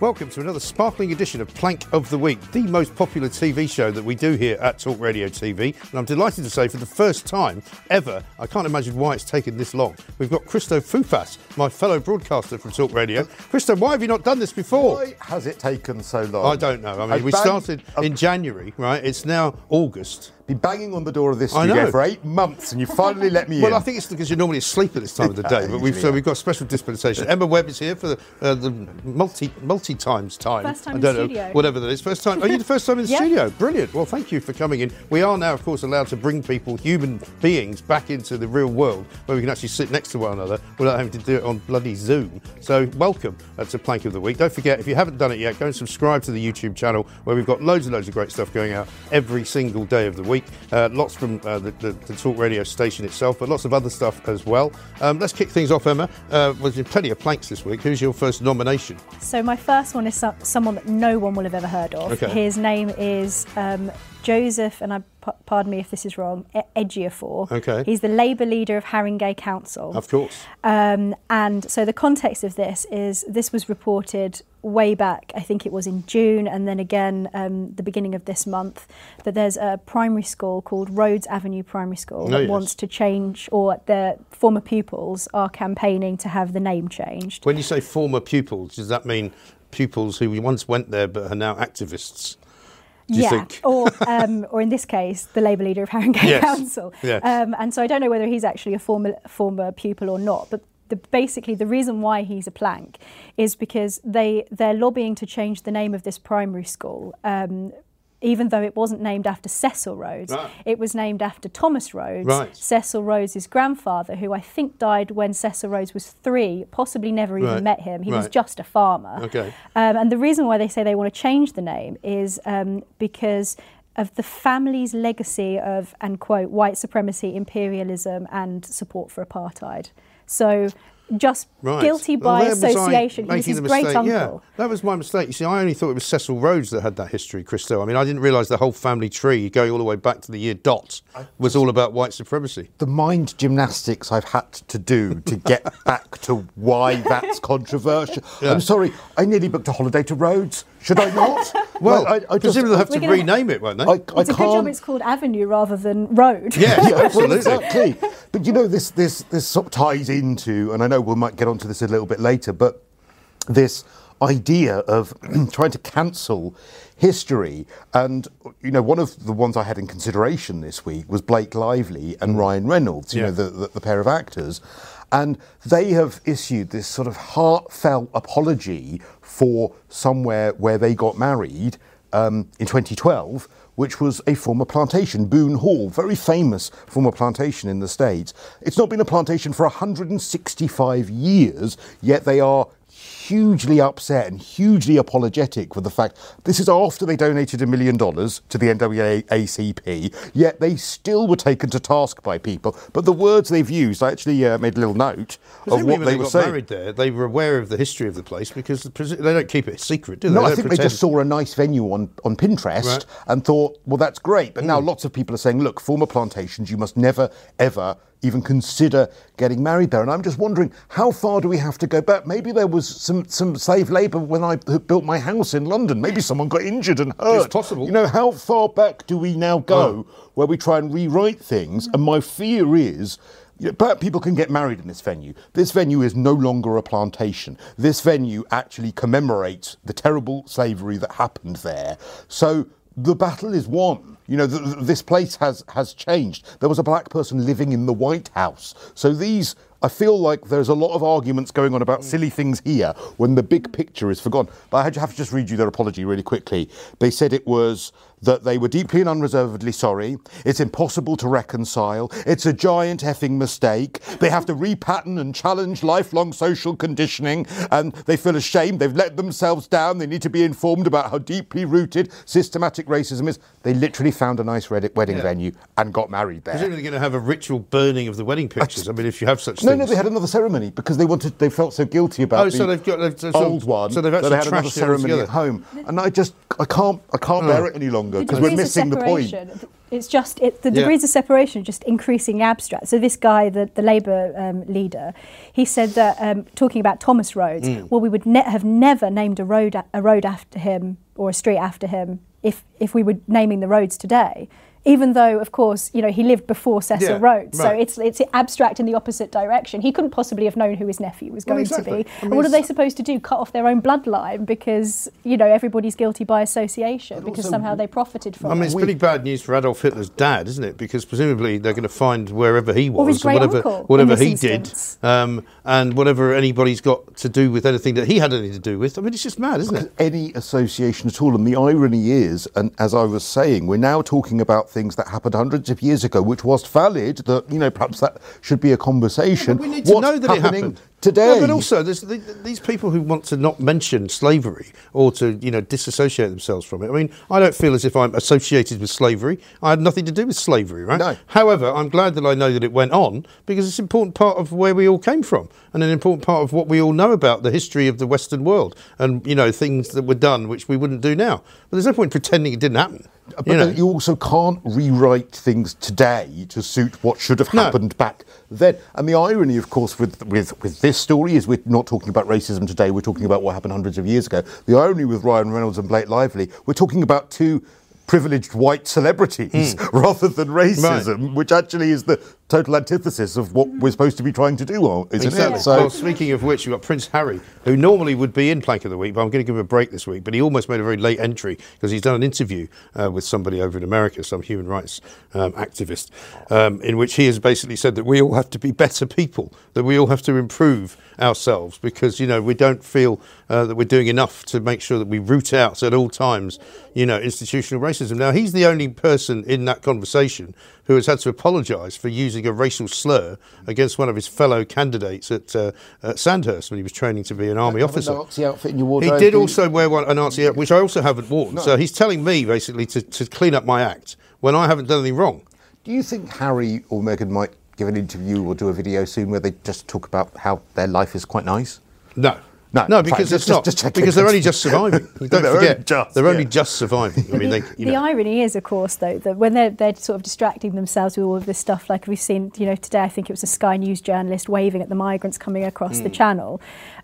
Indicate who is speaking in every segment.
Speaker 1: Welcome to another sparkling edition of Plank of the Week, the most popular TV show that we do here at Talk Radio TV. And I'm delighted to say, for the first time ever, I can't imagine why it's taken this long. We've got Cristo Foufas, my fellow broadcaster from Talk Radio. Cristo, why have you not done this before?
Speaker 2: Why has it taken so long?
Speaker 1: I don't know. I mean,
Speaker 2: I
Speaker 1: we started in January, right? It's now August.
Speaker 2: Been banging on the door of this studio for eight months, and you finally let me
Speaker 1: Well,
Speaker 2: in.
Speaker 1: Well, I think it's because you're normally asleep at this time of the day, but we've so we've got special dispensation. Emma Webb is here for the, uh, the multi multi times time.
Speaker 3: First time
Speaker 1: I
Speaker 3: in
Speaker 1: don't
Speaker 3: the
Speaker 1: know
Speaker 3: studio.
Speaker 1: whatever that is. First time. Are you the first time in the
Speaker 3: Yeah.
Speaker 1: studio? Brilliant. Well, thank you for coming in. We are now, of course, allowed to bring people, human beings, back into the real world where we can actually sit next to one another without having to do it on bloody Zoom. So, welcome uh, to Plank of the Week. Don't forget, if you haven't done it yet, go and subscribe to the YouTube channel where we've got loads and loads of great stuff going out every single day of the week. Uh, lots from uh, the, the, the Talk Radio station itself, but lots of other stuff as well. Um, let's kick things off, Emma. Uh, there's been plenty of planks this week. Who's your first nomination?
Speaker 3: So my first one is so- someone that no one will have ever heard of.
Speaker 1: Okay.
Speaker 3: His name is um, Joseph, and I pardon me if this is wrong, e- Ejiofor.
Speaker 1: Okay.
Speaker 3: He's the Labour leader of Haringey Council.
Speaker 1: Of course.
Speaker 3: Um, and so the context of this is this was reported way back, I think it was in June, and then again um, the beginning of this month, that there's a primary school called Rhodes Avenue Primary School
Speaker 1: Oh,
Speaker 3: that
Speaker 1: yes.
Speaker 3: wants to change, or their former pupils are campaigning to have the name changed.
Speaker 1: When you say former pupils, does that mean pupils who once went there but are now activists? Do
Speaker 3: yeah, or um, or in this case, the Labour leader of Haringey
Speaker 1: Yes,
Speaker 3: Council.
Speaker 1: yes.
Speaker 3: Um, and so I don't know whether he's actually a former former pupil or not, but. The, basically, the reason why he's a plank is because they they're lobbying to change the name of this primary school, um, even though it wasn't named after Cecil Rhodes.
Speaker 1: Right.
Speaker 3: It was named after Thomas Rhodes,
Speaker 1: Right.
Speaker 3: Cecil Rhodes' grandfather, who I think died when Cecil Rhodes was three, possibly never even
Speaker 1: Right.
Speaker 3: met him. He was just a farmer.
Speaker 1: Okay.
Speaker 3: Um, and the reason why they say they want to change the name is um, because of the family's legacy of, and quote, white supremacy, imperialism, and support for apartheid. So just
Speaker 1: Right.
Speaker 3: guilty by
Speaker 1: there was I
Speaker 3: association. He was
Speaker 1: making
Speaker 3: his
Speaker 1: the
Speaker 3: great
Speaker 1: mistake.
Speaker 3: uncle.
Speaker 1: Yeah, that was my mistake. You see, I only thought it was Cecil Rhodes that had that history, Cristo. I mean, I didn't realise the whole family tree, going all the way back to the year dot, was all about white supremacy.
Speaker 2: the mind gymnastics I've had to do to get back to why that's controversial.
Speaker 1: Yeah.
Speaker 2: I'm sorry, I nearly booked a holiday to Rhodes. Should I not?
Speaker 1: Well,
Speaker 2: I, I just,
Speaker 1: presumably they'll have to
Speaker 3: gonna-
Speaker 1: rename it, won't they?
Speaker 2: I, I
Speaker 3: It's a good
Speaker 2: can't.
Speaker 3: job it's called Avenue rather than Road.
Speaker 1: yeah,
Speaker 2: Yeah, well,
Speaker 1: absolutely.
Speaker 2: exactly. But you know, this this this sort of ties into, and I know we might get onto this a little bit later, but this idea of trying to cancel history. And you know, one of the ones I had in consideration this week was Blake Lively and mm. Ryan Reynolds. You
Speaker 1: Yeah.
Speaker 2: know, the, the the pair of actors. And they have issued this sort of heartfelt apology for somewhere where they got married um, in 2012, which was a former plantation, Boone Hall, very famous former plantation in the States. It's not been a plantation for 165 years, yet they are hugely upset and hugely apologetic for the fact this is after they donated a million dollars to the NAACP, yet they still were taken to task by people. But the words they've used, I actually uh, made a little note of what they,
Speaker 1: they
Speaker 2: were
Speaker 1: got
Speaker 2: saying.
Speaker 1: married there, they were aware of the history of the place because they don't keep it a secret, do they?
Speaker 2: No,
Speaker 1: They
Speaker 2: I think they just saw a nice venue on, on Pinterest
Speaker 1: Right.
Speaker 2: and thought, well, that's great. But
Speaker 1: Hmm.
Speaker 2: now lots of people are saying, look, former plantations, you must never, ever even consider getting married there. And I'm just wondering, how far do we have to go back? Maybe there was some, some slave labour when I built my house in London. Maybe someone got injured and hurt.
Speaker 1: It's possible.
Speaker 2: You know, how far back do we now go oh. where we try and rewrite things? And my fear is. You know, people can get married in this venue. This venue is no longer a plantation. This venue actually commemorates the terrible slavery that happened there. So the battle is won. You know, th- th- this place has has changed. There was a black person living in the White House. So these. I feel like there's a lot of arguments going on about mm. silly things here when the big mm. picture is forgotten. But I have to just read you their apology really quickly. They said it was that they were deeply and unreservedly sorry. It's impossible to reconcile. It's a giant effing mistake. They have to repattern and challenge lifelong social conditioning, and they feel ashamed. They've let themselves down. They need to be informed about how deeply rooted systematic racism is. They literally found a nice red- wedding
Speaker 1: Yeah.
Speaker 2: venue and got married there.
Speaker 1: Presumably going to have a ritual burning of the wedding pictures. I mean, if you have such
Speaker 2: No,
Speaker 1: things.
Speaker 2: no, they had another ceremony because they wanted. They felt so guilty about
Speaker 1: Oh,
Speaker 2: the
Speaker 1: so they've got- they've- so-
Speaker 2: old one.
Speaker 1: so they've actually
Speaker 2: they had another ceremony at home, and I just, I can't, I can't oh. bear it any longer
Speaker 3: The
Speaker 2: because we're missing the point.
Speaker 3: separation, It's just it, the
Speaker 1: Yeah.
Speaker 3: degrees of separation just increasing abstract. So this guy, the, the Labour um, leader, he said that um, talking about Thomas Rhodes,
Speaker 1: Mm.
Speaker 3: well, we would ne- have never named a road a, a road after him or a street after him if if we were naming the roads today. Even though, of course, you know he lived before Cecil
Speaker 1: Yeah,
Speaker 3: Rhodes, so
Speaker 1: right.
Speaker 3: it's it's abstract in the opposite direction. He couldn't possibly have known who his nephew was
Speaker 1: Well,
Speaker 3: going
Speaker 1: exactly.
Speaker 3: to be.
Speaker 1: I mean,
Speaker 3: what are they supposed to do? Cut off their own bloodline because you know everybody's guilty by association because
Speaker 2: also-
Speaker 3: somehow they profited from it.
Speaker 1: I mean,
Speaker 3: it.
Speaker 1: it's pretty bad news for Adolf Hitler's dad, isn't it? Because presumably they're going to find wherever he was,
Speaker 3: Or his great
Speaker 1: whatever, whatever he
Speaker 3: instance.
Speaker 1: did, um, and whatever anybody's got to do with anything that he had anything to do with. I mean, it's just mad, isn't it?
Speaker 2: any association at all. And the irony is, and as I was saying, we're now talking about things that happened hundreds of years ago, which was valid. That you know, perhaps that should be a conversation.
Speaker 1: But we need to
Speaker 2: What's
Speaker 1: know that it happened
Speaker 2: today.
Speaker 1: No, but also, the, these people who want to not mention slavery or to you know disassociate themselves from it. I mean, I don't feel as if I'm associated with slavery. I had nothing to do with slavery, right?
Speaker 2: No.
Speaker 1: However, I'm glad that I know that it went on because it's an important part of where we all came from and an important part of what we all know about the history of the Western world and you know things that were done which we wouldn't do now. But there's no point pretending it didn't happen.
Speaker 2: But
Speaker 1: you know.
Speaker 2: you also can't rewrite things today to suit what should have
Speaker 1: No.
Speaker 2: happened back then. And the irony, of course, with, with, with this story is we're not talking about racism today, we're talking about what happened hundreds of years ago. The irony with Ryan Reynolds and Blake Lively, we're talking about two privileged white celebrities hmm. rather than racism, which actually is the total antithesis of what we're supposed to be trying to do, isn't
Speaker 1: Exactly.
Speaker 2: it? So
Speaker 1: well, speaking of which, you've got Prince Harry, who normally would be in Plank of the Week, but I'm going to give him a break this week. But he almost made a very late entry because he's done an interview uh, with somebody over in America, some human rights um, activist, um, in which he has basically said that we all have to be better people, that we all have to improve ourselves because, you know, we don't feel uh, that we're doing enough to make sure that we root out at all times, you know, institutional racism. Now, he's the only person in that conversation who has had to apologise for using a racial slur against one of his fellow candidates at, uh, at Sandhurst when he was training to be an army officer.
Speaker 2: Nazi outfit in your wardrobe. He did
Speaker 1: also wear one, a Nazi outfit, which I also haven't worn. So he's telling me basically to, to clean up my act when I haven't done anything wrong.
Speaker 2: Do you think Harry or Meghan might give an interview or do a video soon where they just talk about how their life is quite nice?
Speaker 1: No.
Speaker 2: No,
Speaker 1: no, because
Speaker 2: just-
Speaker 1: it's
Speaker 2: just-
Speaker 1: not.
Speaker 2: just
Speaker 1: because they're only just surviving. Don't
Speaker 2: They're only
Speaker 1: forget,
Speaker 2: just,
Speaker 1: they're only
Speaker 2: yeah.
Speaker 1: just surviving. I mean, they, you
Speaker 3: the
Speaker 1: know.
Speaker 3: irony is, of course, though, that when they're, they're sort of distracting themselves with all of this stuff, like we've seen, you know, today, I think it was a Sky News journalist waving at the migrants coming across
Speaker 1: Hmm.
Speaker 3: the channel,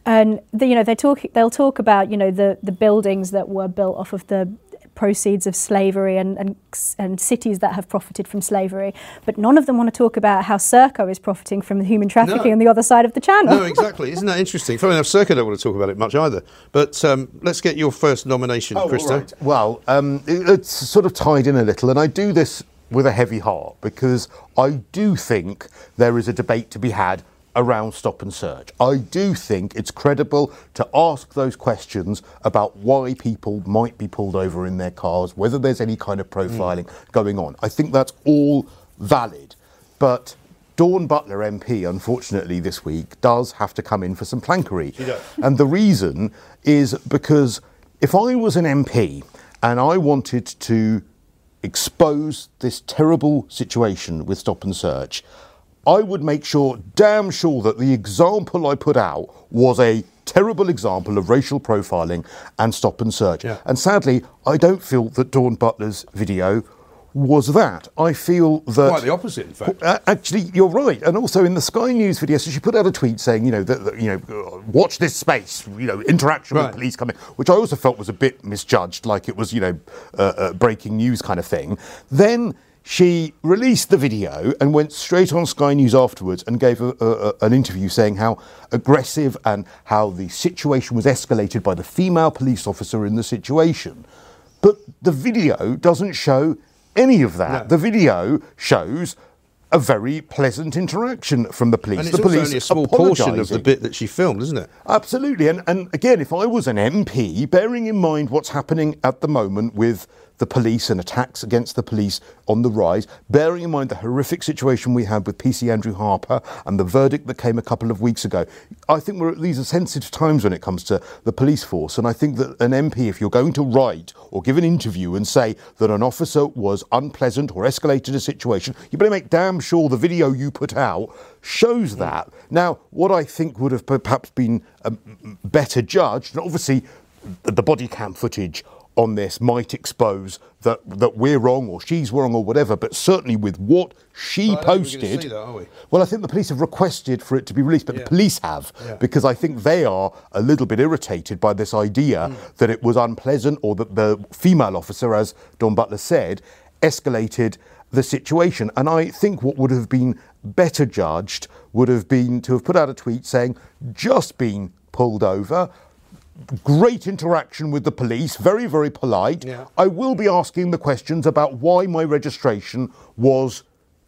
Speaker 3: and the, you know they talk, they'll talk about, you know, the the buildings that were built off of the proceeds of slavery and, and and cities that have profited from slavery, but none of them want to talk about how Serco is profiting from the human trafficking
Speaker 1: No.
Speaker 3: on the other side of the channel.
Speaker 1: No, exactly. Isn't that interesting? Funny enough, Serco don't want to talk about it much either. But um, let's get your first nomination,
Speaker 2: Oh,
Speaker 1: Cristo.
Speaker 2: all right. Well, um, it- it's sort of tied in a little, and I do this with a heavy heart because I do think there is a debate to be had around stop and search. I do think it's credible to ask those questions about why people might be pulled over in their cars, whether there's any kind of profiling mm. going on. I think that's all valid. But Dawn Butler MP, unfortunately, this week does have to come in for some plankery.
Speaker 1: does.
Speaker 2: And the reason is because if I was an MP and I wanted to expose this terrible situation with stop and search, I would make sure, damn sure, that the example I put out was a terrible example of racial profiling and stop and search.
Speaker 1: Yeah.
Speaker 2: And sadly, I don't feel that Dawn Butler's video was that. I feel that
Speaker 1: Quite the opposite, in fact.
Speaker 2: uh, actually, you're right. And also in the Sky News video, so she put out a tweet saying, you know, that, that, you know, uh, watch this space, you know, interaction
Speaker 1: Right.
Speaker 2: with police coming, which I also felt was a bit misjudged, like it was, you know, uh, uh, breaking news kind of thing. Then she released the video and went straight on Sky News afterwards and gave a, a, a- an interview saying how aggressive and how the situation was escalated by the female police officer in the situation. But the video doesn't show any of that.
Speaker 1: No.
Speaker 2: The video shows a very pleasant interaction from the police.
Speaker 1: And it's
Speaker 2: the police
Speaker 1: only a small portion of the bit that she filmed, isn't it?
Speaker 2: Absolutely. And, and again, if I was an MP, bearing in mind what's happening at the moment with the police and attacks against the police on the rise, bearing in mind the horrific situation we had with PC Andrew Harper and the verdict that came a couple of weeks ago. I think we're, at these are sensitive times when it comes to the police force, and I think that an MP, if you're going to write or give an interview and say that an officer was unpleasant or escalated a situation, you better make damn sure the video you put out shows that. Now, what I think would have perhaps been um, better judged, and obviously the body cam footage on this might expose that that we're wrong or she's wrong or whatever, but certainly with what she
Speaker 1: Well, I don't think we're
Speaker 2: posted.
Speaker 1: that?
Speaker 2: Well, I think the police have requested for it to be released, but
Speaker 1: Yeah.
Speaker 2: the police have
Speaker 1: Yeah.
Speaker 2: because I think they are a little bit irritated by this idea
Speaker 1: Hmm.
Speaker 2: that it was unpleasant or that the female officer, as Dawn Butler said, escalated the situation. And I think what would have been better judged would have been to have put out a tweet saying, just been pulled over. Great interaction with the police, very, very polite.
Speaker 1: Yeah.
Speaker 2: I will be asking the questions about why my registration was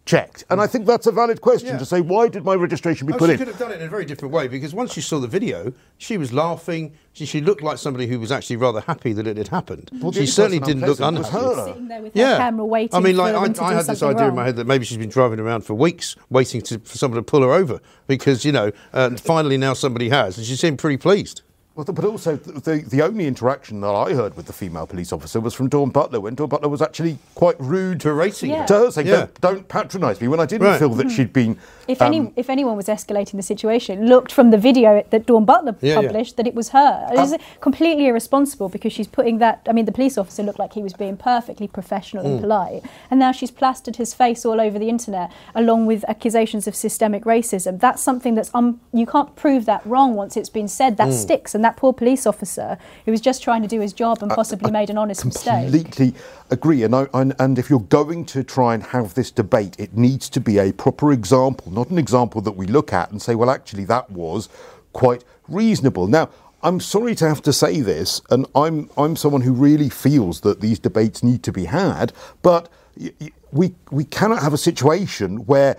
Speaker 2: checked. And I think that's a valid question
Speaker 1: Yeah.
Speaker 2: to say, why did my registration be
Speaker 1: Oh,
Speaker 2: put
Speaker 1: she
Speaker 2: in?
Speaker 1: could have done it in a very different way because once you saw the video, she was laughing. She, she looked like somebody who was actually rather happy that it had happened.
Speaker 2: Well,
Speaker 1: she certainly didn't look
Speaker 2: unpleasant
Speaker 1: unhappy.
Speaker 2: her.
Speaker 3: Sitting there with
Speaker 1: Yeah,
Speaker 3: camera waiting
Speaker 1: I mean, like
Speaker 3: for
Speaker 1: I, I had this
Speaker 3: something
Speaker 1: idea in my head that maybe she's been driving around for weeks, waiting to, for someone to pull her over because you know, uh, finally now somebody has, and she seemed pretty pleased.
Speaker 2: Well, but also, the, the only interaction that I heard with the female police officer was from Dawn Butler, when Dawn Butler was actually quite rude
Speaker 1: Berating
Speaker 3: Yeah.
Speaker 2: to her, saying,
Speaker 1: Yeah.
Speaker 2: don't, don't patronise me, when I didn't
Speaker 1: Right.
Speaker 2: feel that she'd been.
Speaker 3: If
Speaker 2: um,
Speaker 3: any, if anyone was escalating the situation, looked from the video that Dawn Butler
Speaker 1: Yeah, yeah.
Speaker 3: published that it was her. it It's completely irresponsible because she's putting that. I mean, the police officer looked like he was being perfectly professional
Speaker 1: Mm.
Speaker 3: and polite, and now she's plastered his face all over the internet, along with accusations of systemic racism. That's something that's um, you can't prove that wrong once it's been said.
Speaker 1: Mm.
Speaker 3: That sticks, and that poor police officer who was just trying to do his job and possibly made an honest mistake.
Speaker 2: completely agree. And, I, and, and if you're going to try and have this debate, it needs to be a proper example, not an example that we look at and say, well, actually, that was quite reasonable. Now, I'm sorry to have to say this, and I'm, I'm someone who really feels that these debates need to be had, but y- y- we, we cannot have a situation where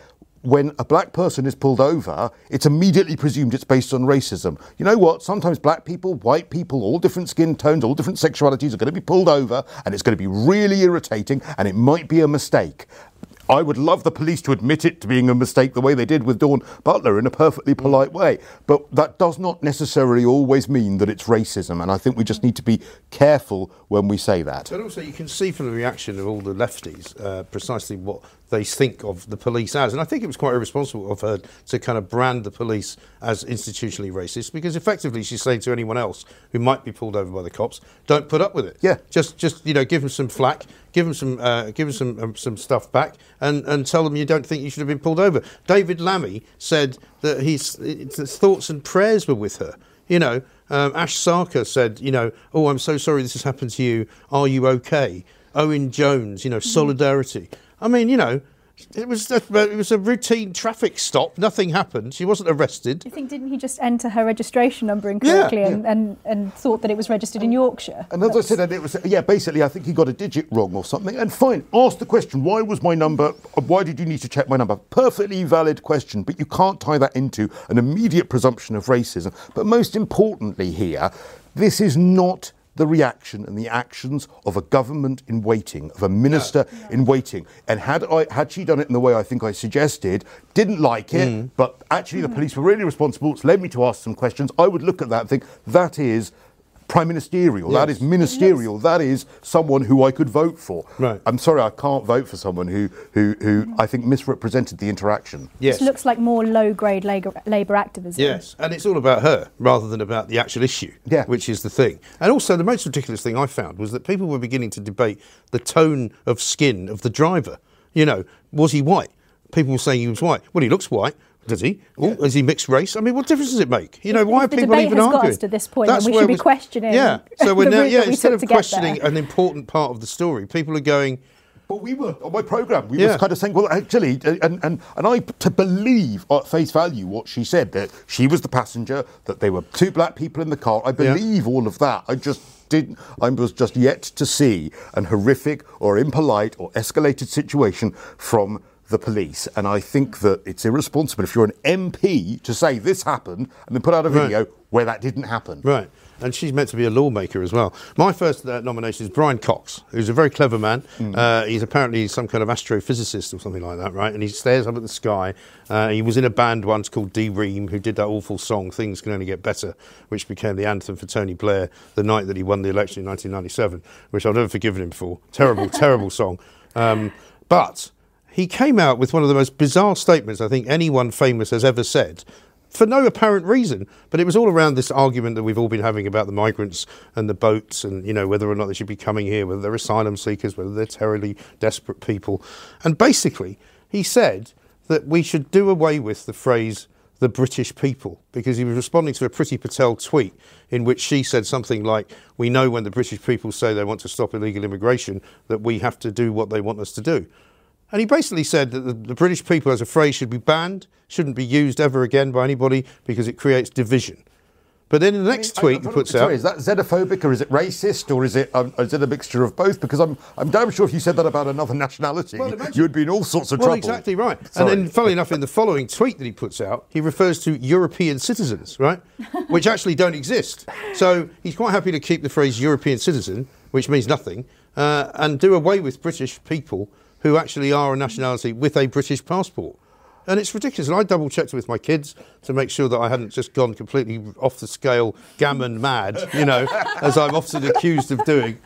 Speaker 2: when a black person is pulled over, it's immediately presumed it's based on racism. You know what? Sometimes black people, white people, all different skin tones, all different sexualities are going to be pulled over, and it's going to be really irritating, and it might be a mistake. I would love the police to admit it to being a mistake the way they did with Dawn Butler in a perfectly polite way. But that does not necessarily always mean that it's racism. And I think we just need to be careful when we say that.
Speaker 1: But also, you can see from the reaction of all the lefties uh, precisely what they think of the police as. And I think it was quite irresponsible of her to kind of brand the police as institutionally racist because effectively she's saying to anyone else who might be pulled over by the cops, don't put up with it.
Speaker 2: Yeah.
Speaker 1: Just, just you know, give them some flack, give them some, uh, give them some, um, some stuff back, and, and tell them you don't think you should have been pulled over. David Lammy said that his, his thoughts and prayers were with her. You know, um, Ash Sarkar said, you know, oh, I'm so sorry this has happened to you. Are you okay? Owen Jones, you know, solidarity. I mean, you know, it was it was a routine traffic stop. Nothing happened. She wasn't arrested.
Speaker 3: I think didn't he just enter her registration number incorrectly
Speaker 1: yeah.
Speaker 3: and, and, and thought that it was registered in Yorkshire?
Speaker 2: And as I said, it was yeah. Basically, I think he got a digit wrong or something. And fine, ask the question: Why was my number? Why did you need to check my number? Perfectly valid question, but you can't tie that into an immediate presumption of racism. But most importantly, here, this is not the reaction and the actions of a government in waiting, of a minister in waiting. And had I had she done it in the way I think I suggested, didn't like it, mm. but actually the mm. police were really responsible. It's led me to ask some questions. I would look at that and think that is prime ministerial. That
Speaker 1: Yes.
Speaker 2: is ministerial. That is someone who I could vote for.
Speaker 1: Right.
Speaker 2: I'm sorry, I can't vote for someone who who, who I think misrepresented the interaction.
Speaker 1: Yes.
Speaker 3: This looks like more low-grade Labour, Labour activism.
Speaker 1: Yes, and it's all about her rather than about the actual issue,
Speaker 2: Yeah.
Speaker 1: which is the thing. And also, the most ridiculous thing I found was that people were beginning to debate the tone of skin of the driver. You know, was he white? People were saying he was white. Well, he looks white. Does he? Oh, is he mixed race? I mean, what difference does it make? You know,
Speaker 3: If-
Speaker 1: why
Speaker 3: if
Speaker 1: are
Speaker 3: the debate has got us to this point, then we
Speaker 1: where
Speaker 3: should be questioning
Speaker 1: Yeah. So we're now, yeah,
Speaker 3: we
Speaker 1: instead of questioning
Speaker 3: there.
Speaker 1: an important part of the story, people are going,
Speaker 2: But we were on my programme. We
Speaker 1: Yeah.
Speaker 2: were kind of saying, well, actually, and, and and I to believe at face value what she said that she was the passenger, that there were two black people in the car. I
Speaker 1: Yeah.
Speaker 2: believe all of that. I just didn't. I was just yet to see an horrific or impolite or escalated situation from the police. And I think that it's irresponsible if you're an MP to say this happened and then put out a video right. where that didn't happen.
Speaker 1: Right and she's meant to be a lawmaker as well. My first uh, nomination is Brian Cox, who's a very clever man. Mm. Uh, he's apparently some kind of astrophysicist or something like that, right? And he stares up at the sky. Uh, he was in a band once called D-Ream, who did that awful song "Things Can Only Get Better," which became the anthem for Tony Blair the night that he won the election in 1997, which I've never forgiven him for. Terrible, terrible song. Um, but he came out with one of the most bizarre statements I think anyone famous has ever said for no apparent reason. But it was all around this argument that we've all been having about the migrants and the boats and, you know, whether or not they should be coming here, whether they're asylum seekers, whether they're terribly desperate people. And basically, he said that we should do away with the phrase the British people because he was responding to a Priti Patel tweet in which she said something like, We know when the British people say they want to stop illegal immigration that we have to do what they want us to do. And he basically said that the, the, British people as a phrase should be banned, shouldn't be used ever again by anybody because it creates division. But then in the next I mean, tweet he puts
Speaker 2: sorry,
Speaker 1: out.
Speaker 2: Is that xenophobic or is it racist or is it, um, is it a mixture of both? Because I'm, I'm damn sure if you said that about another nationality, well, you would be in all sorts of
Speaker 1: well,
Speaker 2: trouble.
Speaker 1: exactly right. Sorry. And then, funnily enough, in the following tweet that he puts out, he refers to European citizens, right? which actually don't exist. So he's quite happy to keep the phrase European citizen, which means nothing, uh, and do away with British people who actually are a nationality with a British passport. And it's ridiculous. And I double checked with my kids to make sure that I hadn't just gone completely off the scale, gammon mad, you know, as I'm often accused of doing.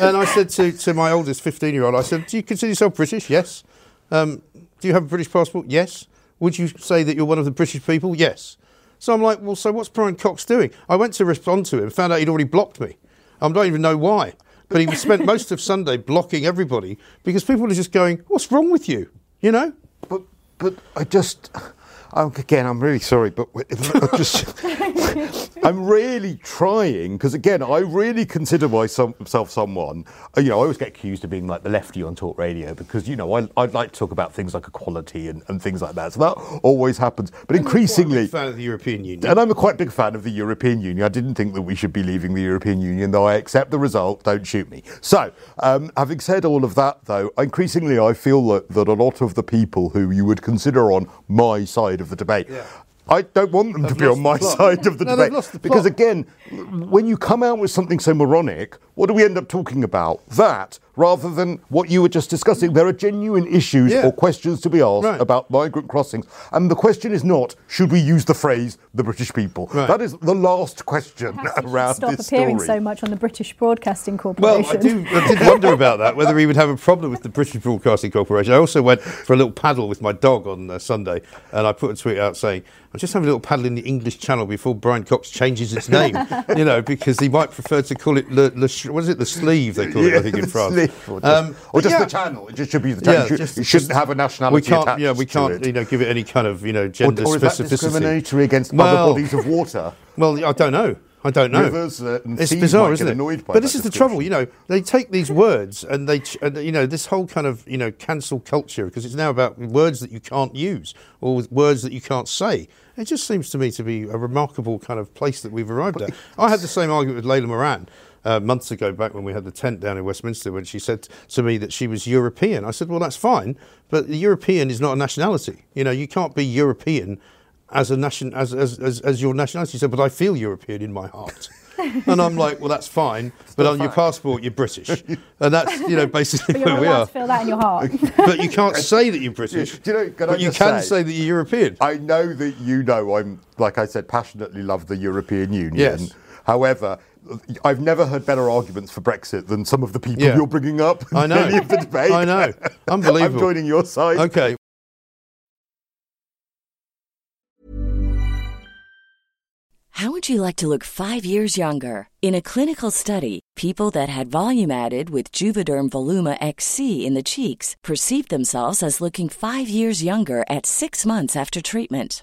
Speaker 1: And I said to, to my oldest 15 year old, I said, Do you consider yourself British? Yes. Um, do you have a British passport? Yes. Would you say that you're one of the British people? Yes. So I'm like, Well, so what's Brian Cox doing? I went to respond to him, found out he'd already blocked me. I don't even know why. But he spent most of Sunday blocking everybody because people are just going, "What's wrong with you?" You know.
Speaker 2: But but I just. Again, I'm really sorry, but I just I'm really trying because again, I really consider myself someone. Uh, you know, I always get accused of being like the lefty on talk radio because you know I, would like to talk about things like equality and, and, things like that. So that always happens. But
Speaker 1: I'm
Speaker 2: increasingly,
Speaker 1: fan of the European Union,
Speaker 2: and I'm a quite big fan of the European Union. I didn't think that we should be leaving the European Union, though I accept the result. Don't shoot me. So, um, having said all of that, though, increasingly I feel that, that a lot of the people who you would consider on my side of the debate yeah. I don't want them they've to be on my side of the
Speaker 1: no,
Speaker 2: debate.
Speaker 1: The
Speaker 2: because again, when you come out with something so moronic, what do we end up talking about? That rather than what you were just discussing. There are genuine issues yeah. or questions to be asked right. about migrant crossings. And the question is not, should we use the phrase the British people? Right. That is the last question around
Speaker 3: stop
Speaker 2: this
Speaker 3: appearing
Speaker 2: story.
Speaker 3: so much on the British Broadcasting Corporation.
Speaker 1: Well, I, do, I did wonder about that, whether he would have a problem with the British Broadcasting Corporation. I also went for a little paddle with my dog on uh, Sunday, and I put a tweet out saying, I'm just having a little paddle in the English Channel before Brian Cox changes its name, you know, because he might prefer to call it le, le what is it, the sleeve they call it, I think, in France.
Speaker 2: Or just, um, or just yeah. the channel. It just should be the channel. Yeah, just, it shouldn't have a nationality.
Speaker 1: We can't. Yeah, we can't. You know, give it any kind of you know gender
Speaker 2: or, or
Speaker 1: specificity.
Speaker 2: Is that discriminatory against well, other bodies of water?
Speaker 1: Well, I don't know. I don't know.
Speaker 2: Rivers uh,
Speaker 1: it's bizarre, isn't it? But this is the trouble, you know. They take these words and they, ch- you know, this whole kind of, you know, cancel culture because it's now about words that you can't use or words that you can't say. It just seems to me to be a remarkable kind of place that we've arrived at. I had the same argument with Layla Moran uh, months ago, back when we had the tent down in Westminster, when she said to me that she was European. I said, well, that's fine, but the European is not a nationality. You know, you can't be European as a nation as, as, as, as your nationality. She said, but I feel European in my heart. and I'm like, well, that's fine, but on your passport you're British, and that's you know basically
Speaker 3: but you're
Speaker 1: where we are.
Speaker 3: To feel that in your heart.
Speaker 1: but you can't say that you're British.
Speaker 2: Do you know, can
Speaker 1: but you can say, say, that you're European.
Speaker 2: I know that you know I'm like I said, passionately love the European Union.
Speaker 1: Yes.
Speaker 2: However, I've never heard better arguments for Brexit than some of the people yeah. you're bringing up.
Speaker 1: I know.
Speaker 2: Any of the debate.
Speaker 1: I know. Unbelievable.
Speaker 2: I'm joining your side.
Speaker 1: Okay.
Speaker 4: How would you like to look five years younger? In a clinical study, people that had volume added with Juvederm Voluma XC in the cheeks perceived themselves as looking five years younger at six months after treatment.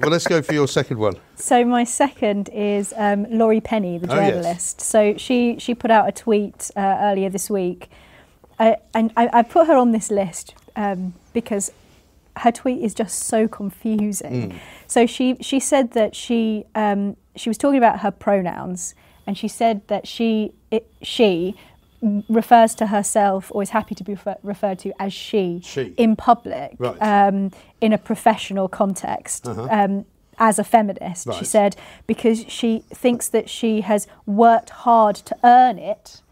Speaker 1: Well, let's go for your second one.
Speaker 3: So my second is um, Laurie Penny, the
Speaker 1: Oh, yes.
Speaker 3: journalist. So she she put out a tweet uh, earlier this week, uh, and I, I put her on this list um, because her tweet is just so confusing. So she she said that she um, she was talking about her pronouns, and she said that she it, she refers to herself or is happy to be refer- referred to as she,
Speaker 1: She.
Speaker 3: in public
Speaker 1: Right.
Speaker 3: Um, in a professional context um, as a feminist. She said because she thinks that she has worked hard to earn it.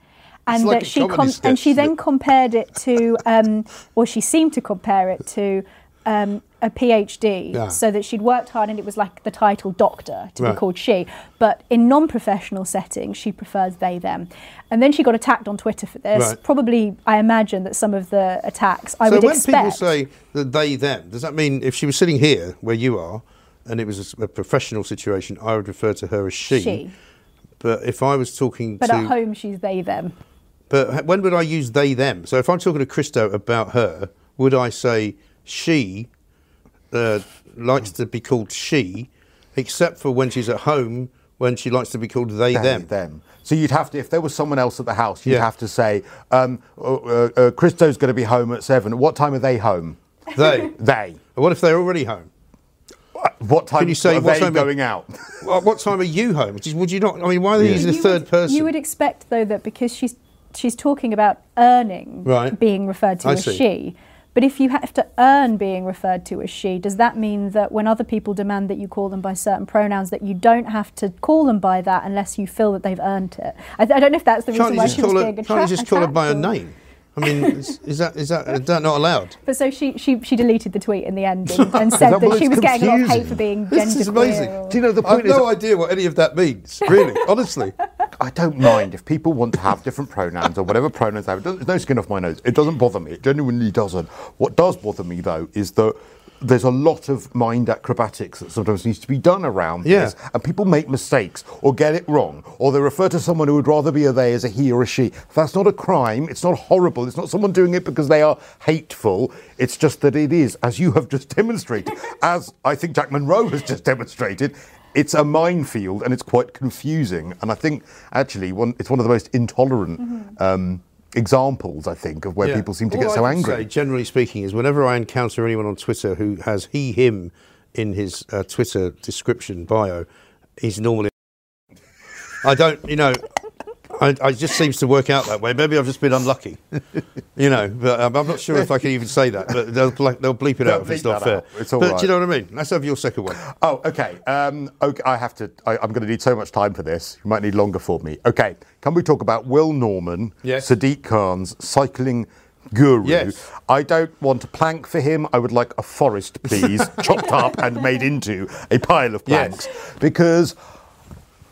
Speaker 3: And
Speaker 1: like
Speaker 3: that she and she then compared it to, um, or she seemed to compare it to um, a PhD,
Speaker 1: Yeah.
Speaker 3: so that she'd worked hard and it was like the title doctor to
Speaker 1: Right.
Speaker 3: be called she. But in non-professional settings, she prefers they them. And then she got attacked on Twitter for this.
Speaker 1: Right.
Speaker 3: Probably, I imagine that some of the attacks I
Speaker 1: so
Speaker 3: would
Speaker 1: when
Speaker 3: expect.
Speaker 1: people say that they them, does that mean if she was sitting here where you are, and it was a professional situation, I would refer to her as she.
Speaker 3: She.
Speaker 1: But if I was talking
Speaker 3: but
Speaker 1: to,
Speaker 3: at home, she's they them.
Speaker 1: but when would I use they them? So if I'm talking to Cristo about her, would I say she uh, likes to be called she, except for when she's at home when she likes to be called they,
Speaker 2: They,
Speaker 1: them?
Speaker 2: So you'd have to, if there was someone else at the house, you'd
Speaker 1: Yeah.
Speaker 2: have to say, um, uh, uh, uh, Cristo's going to be home at seven. What time are they home?
Speaker 1: They.
Speaker 2: They.
Speaker 1: what if they're already home?
Speaker 2: What time
Speaker 1: Can you say
Speaker 2: are
Speaker 1: what
Speaker 2: they
Speaker 1: time are-
Speaker 2: going out?
Speaker 1: What time are you home? Would you not? I mean, why are they using the
Speaker 3: You
Speaker 1: third
Speaker 3: would,
Speaker 1: person?
Speaker 3: You would expect, though, that because she's she's talking about earning
Speaker 1: Right.
Speaker 3: being referred to
Speaker 1: I
Speaker 3: as
Speaker 1: see.
Speaker 3: she. But if you have to earn being referred to as she, does that mean that when other people demand that you call them by certain pronouns, that you don't have to call them by that unless you feel that they've earned it? I, I don't know if that's the
Speaker 1: can't
Speaker 3: reason
Speaker 1: you
Speaker 3: why
Speaker 1: just
Speaker 3: she was
Speaker 1: call her?
Speaker 3: being
Speaker 1: Can't you just call her by her name? I mean, is, is that is that, is that not allowed?
Speaker 3: But so she, she, she deleted the tweet in the end and, and said
Speaker 2: that
Speaker 3: that,
Speaker 2: why
Speaker 3: she
Speaker 2: it's
Speaker 3: was getting a lot of hate for being
Speaker 1: This is amazing.
Speaker 3: or-
Speaker 2: Do you know the point?
Speaker 1: I have
Speaker 2: is?
Speaker 1: no idea what any of that means. Really, honestly.
Speaker 2: I don't mind if people want to have different pronouns or whatever pronouns they have. There's no skin off my nose. It doesn't bother me. It genuinely doesn't. What does bother me though is that there's a lot of mind acrobatics that sometimes needs to be done around
Speaker 1: Yeah.
Speaker 2: this, and people make mistakes or get it wrong, or they refer to someone who would rather be a they as a he or a she. That's not a crime. It's not horrible. It's not someone doing it because they are hateful. It's just that it is, as you have just demonstrated, as I think Jack Monroe has just demonstrated. It's a minefield and it's quite confusing. And I think actually one, it's one of the most intolerant um, examples, I think, of where
Speaker 1: Yeah.
Speaker 2: people seem to
Speaker 1: All
Speaker 2: get
Speaker 1: I
Speaker 2: so angry.
Speaker 1: Say, generally speaking, is whenever I encounter anyone on Twitter who has he, him in his uh, Twitter description bio, he's normally. I don't, you know, I, I just seems to work out that way. Maybe I've just been unlucky, you know. But um, I'm not sure if I can even say that. But they'll they'll bleep it
Speaker 2: They'll
Speaker 1: out if it's not fair.
Speaker 2: out. It's all
Speaker 1: but
Speaker 2: right.
Speaker 1: do you know what I mean? Let's have your second one.
Speaker 2: Oh, okay. Um, okay, I have to. I, I'm going to need so much time for this. You might need longer for me. Okay, can we talk about Will Norman,
Speaker 1: Yes.
Speaker 2: Sadiq Khan's cycling guru?
Speaker 1: Yes.
Speaker 2: I don't want a plank for him. I would like a forest, please, chopped up and made into a pile of
Speaker 1: Yes.
Speaker 2: planks, because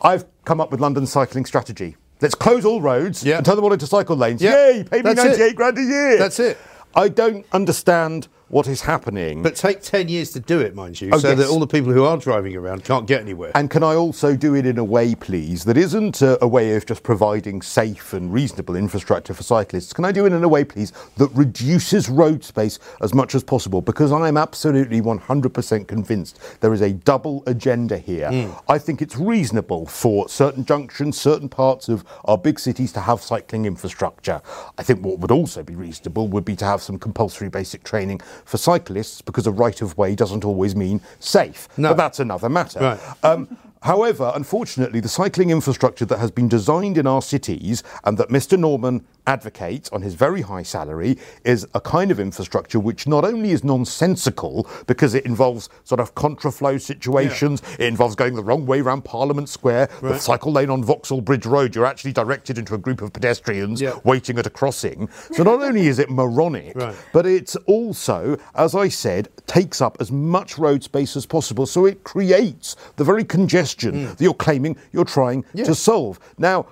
Speaker 2: I've come up with London cycling strategy. Let's close all roads and turn them all into cycle lanes.
Speaker 1: Yeah.
Speaker 2: Yay! Pay me
Speaker 1: That's it.
Speaker 2: 98 grand a year.
Speaker 1: That's it.
Speaker 2: I don't understand what is happening.
Speaker 1: But take 10 years to do it, mind you,
Speaker 2: Oh,
Speaker 1: so
Speaker 2: yes.
Speaker 1: that all the people who are driving around can't get anywhere.
Speaker 2: And can I also do it in a way, please, that isn't a, a way of just providing safe and reasonable infrastructure for cyclists? Can I do it in a way, please, that reduces road space as much as possible? Because I am absolutely 100% convinced there is a double agenda here.
Speaker 1: Hmm.
Speaker 2: I think it's reasonable for certain junctions, certain parts of our big cities to have cycling infrastructure. I think what would also be reasonable would be to have some compulsory basic training for cyclists because a right of way doesn't always mean safe.
Speaker 1: No.
Speaker 2: But that's another matter.
Speaker 1: Right.
Speaker 2: Um, However, unfortunately, the cycling infrastructure that has been designed in our cities and that Mr. Norman advocates on his very high salary is a kind of infrastructure which not only is nonsensical because it involves sort of contraflow situations, it involves going the wrong way around Parliament Square, the cycle lane on Vauxhall Bridge Road, you're actually directed into a group of pedestrians
Speaker 1: Yeah.
Speaker 2: waiting at a crossing. So not only is it moronic,
Speaker 1: Right.
Speaker 2: but it's also, as I said, takes up as much road space as possible. So it creates the very congestion that you're claiming you're trying to solve. Now,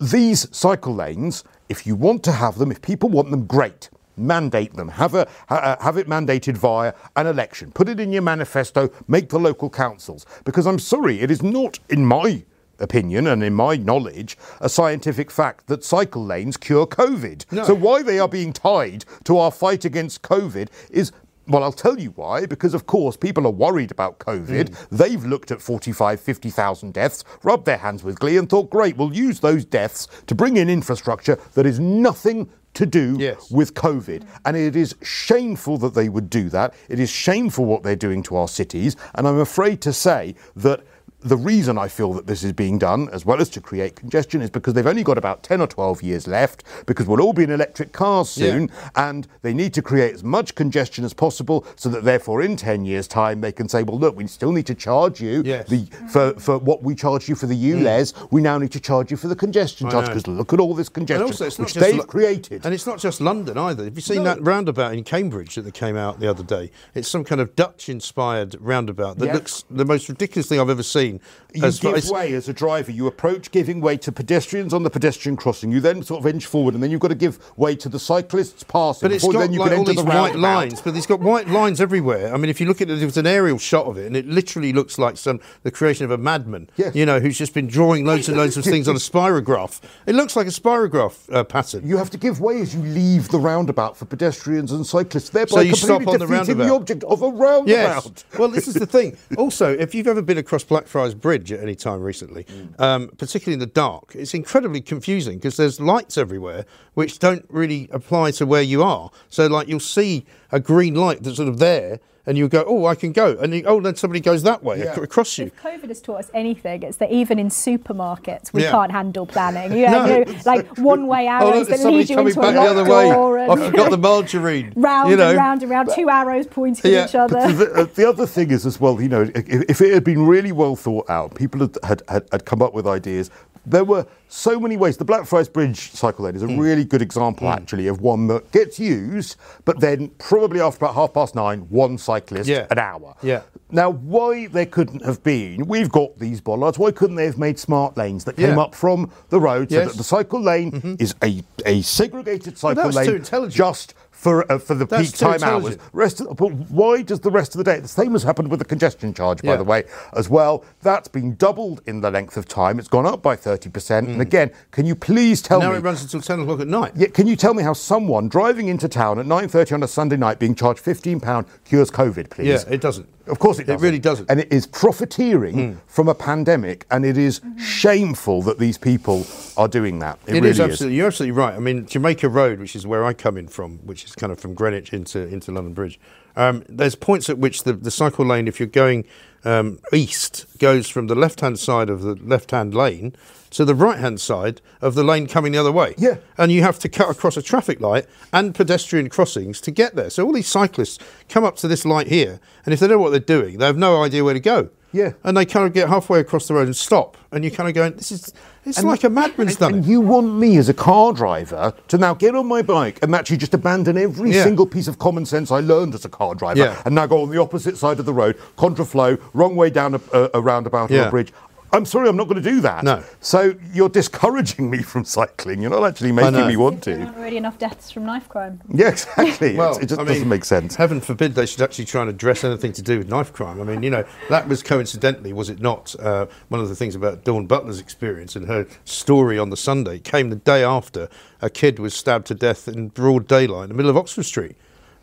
Speaker 2: these cycle lanes, if you want to have them, if people want them, great. Mandate them. Have, a, uh, have it mandated via an election. Put it in your manifesto. Make the local councils. Because I'm sorry, it is not, in my opinion and in my knowledge, a scientific fact that cycle lanes cure COVID.
Speaker 1: No.
Speaker 2: So why they are being tied to our fight against COVID is. Well, I'll tell you why, because of course people are worried about COVID.
Speaker 1: Mm.
Speaker 2: They've looked at 45, 50,000 deaths, rubbed their hands with glee, and thought, great, we'll use those deaths to bring in infrastructure that is nothing to do
Speaker 1: Yes.
Speaker 2: with COVID. And it is shameful that they would do that. It is shameful what they're doing to our cities. And I'm afraid to say that the reason I feel that this is being done, as well as to create congestion, is because they've only got about 10 or 12 years left, because we'll all be in electric cars soon, and they need to create as much congestion as possible so that therefore in 10 years' time they can say, well, look, we still need to charge you
Speaker 1: Yes.
Speaker 2: the, for, for what we charge you for the mm. ULEZ, we now need to charge you for the congestion
Speaker 1: I
Speaker 2: charge, because look at all this congestion,
Speaker 1: also, it's not
Speaker 2: which
Speaker 1: just
Speaker 2: they've
Speaker 1: Lo-
Speaker 2: created.
Speaker 1: And it's not just London either. Have you seen
Speaker 2: No.
Speaker 1: that roundabout in Cambridge that came out the other day? It's some kind of Dutch-inspired roundabout that
Speaker 2: Yeah.
Speaker 1: looks the most ridiculous thing I've ever seen.
Speaker 2: You
Speaker 1: As
Speaker 2: give
Speaker 1: as-
Speaker 2: way as a driver. You approach giving way to pedestrians on the pedestrian crossing. You then sort of inch forward, and then you've got to give way to the cyclists passing.
Speaker 1: But it's got
Speaker 2: then you
Speaker 1: like
Speaker 2: can
Speaker 1: all these
Speaker 2: the
Speaker 1: white
Speaker 2: roundabout.
Speaker 1: lines, but it's got white lines everywhere. I mean, if you look at it, there's an aerial shot of it, and it literally looks like some the creation of a madman.
Speaker 2: Yes.
Speaker 1: You know, who's just been drawing loads and loads of things on a spirograph. It looks like a spirograph uh, pattern.
Speaker 2: You have to give way as you leave the roundabout for pedestrians and cyclists, thereby
Speaker 1: So you
Speaker 2: completely
Speaker 1: stop on the
Speaker 2: defeating the
Speaker 1: roundabout.
Speaker 2: object of a roundabout.
Speaker 1: Yes. Well, this is the thing. Also, if you've ever been across Blackfriars Bridge at any time recently,
Speaker 2: Mm.
Speaker 1: um, particularly in the dark, it's incredibly confusing because there's lights everywhere which don't really apply to where you are. So, like, you'll see a green light that's sort of there, and you go, "Oh, I can go," and you, oh, then somebody goes that way
Speaker 2: Yeah.
Speaker 1: across you.
Speaker 3: If COVID has taught us anything, it's that even in supermarkets we
Speaker 1: Yeah.
Speaker 3: can't handle planning. You know,
Speaker 1: No.
Speaker 3: you know, like one way
Speaker 1: Oh,
Speaker 3: arrows
Speaker 1: look,
Speaker 3: that lead you
Speaker 1: coming
Speaker 3: into
Speaker 1: back
Speaker 3: a
Speaker 1: the other way.
Speaker 3: door and
Speaker 1: I forgot the margarine.
Speaker 3: round
Speaker 1: you know?
Speaker 3: and round and round, two arrows pointing
Speaker 1: Yeah,
Speaker 3: at each other.
Speaker 2: the, uh, the other thing is as well, you know, if, if it had been really well thought out, people had, had, had, had come up with ideas. There were so many ways. The Blackfriars Bridge cycle lane is a really good example, actually, of one that gets used, but then probably after about half past nine, one cyclist
Speaker 1: Yeah.
Speaker 2: an hour.
Speaker 1: Yeah.
Speaker 2: Now, why there couldn't have been, we've got these bollards, why couldn't they have made smart lanes that came
Speaker 1: Yeah.
Speaker 2: up from the road so
Speaker 1: Yes. Mm-hmm.
Speaker 2: that the cycle lane is a, a segregated cycle
Speaker 1: that's too
Speaker 2: lane
Speaker 1: intelligent.
Speaker 2: just for, uh, for the
Speaker 1: That's
Speaker 2: peak time hours? Rest of, but why does the rest of the day? The same has happened with the congestion charge, by
Speaker 1: Yeah.
Speaker 2: the way, as well. That's been doubled in the length of time. It's gone up by 30%. And again, can you please tell
Speaker 1: Mm. Now
Speaker 2: me?
Speaker 1: it runs until 10 o'clock at night.
Speaker 2: Yeah, can you tell me how someone driving into town at 9.30 on a Sunday night being charged £15 cures COVID, please?
Speaker 1: Yeah, it doesn't.
Speaker 2: Of course it
Speaker 1: It
Speaker 2: doesn't.
Speaker 1: really doesn't.
Speaker 2: And it is profiteering from a pandemic, and it is shameful that these people are doing that. It,
Speaker 1: It
Speaker 2: really
Speaker 1: is absolutely. You're absolutely right. I mean, Jamaica Road, which is where I come in from, which is kind of from Greenwich into into London Bridge. Um, there's points at which the, the cycle lane, if you're going um, east, goes from the left hand side of the left hand lane to the right hand side of the lane coming the other way.
Speaker 2: Yeah.
Speaker 1: And you have to cut across a traffic light and pedestrian crossings to get there. So all these cyclists come up to this light here, and if they know what they're doing, they have no idea where to go.
Speaker 2: Yeah.
Speaker 1: And they kind of get halfway across the road and stop, and you're kind of going, "This is it's like a madman's done
Speaker 2: and
Speaker 1: it."
Speaker 2: you want me as a car driver to now get on my bike and actually just abandon every
Speaker 1: Yeah.
Speaker 2: single piece of common sense I learned as a car driver
Speaker 1: Yeah.
Speaker 2: and now go on the opposite side of the road, contraflow, wrong way down a, a, a roundabout or a bridge. I'm sorry, I'm not going to do that.
Speaker 1: No.
Speaker 2: So you're discouraging me from cycling. You're not actually making me want
Speaker 3: There
Speaker 2: to.
Speaker 3: aren't already enough deaths from knife crime.
Speaker 2: Yeah, exactly.
Speaker 1: Well,
Speaker 2: It's- it just
Speaker 1: I mean,
Speaker 2: doesn't make sense.
Speaker 1: Heaven forbid they should actually try and address anything to do with knife crime. I mean, you know, that was coincidentally, was it not, uh, one of the things about Dawn Butler's experience and her story on the Sunday came the day after a kid was stabbed to death in broad daylight in the middle of Oxford Street.